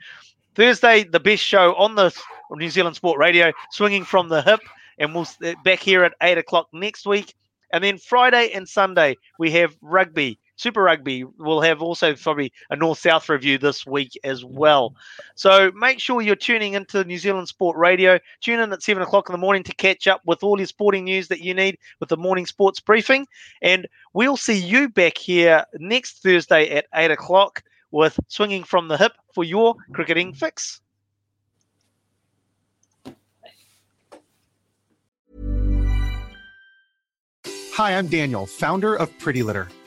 Thursday, the best show on the New Zealand Sport Radio, swinging from the hip and we'll uh, back here at eight o'clock next week. And then Friday and Sunday we have rugby, Super Rugby. We'll have also probably a North South review this week as mm. well. So make sure you're tuning into New Zealand Sport Radio. Tune in at seven o'clock in the morning to catch up with all your sporting news that you need with the morning sports briefing. And we'll see you back here next Thursday at eight o'clock with Swinging from the Hip for your cricketing fix. Hi, I'm Daniel, founder of Pretty Litter.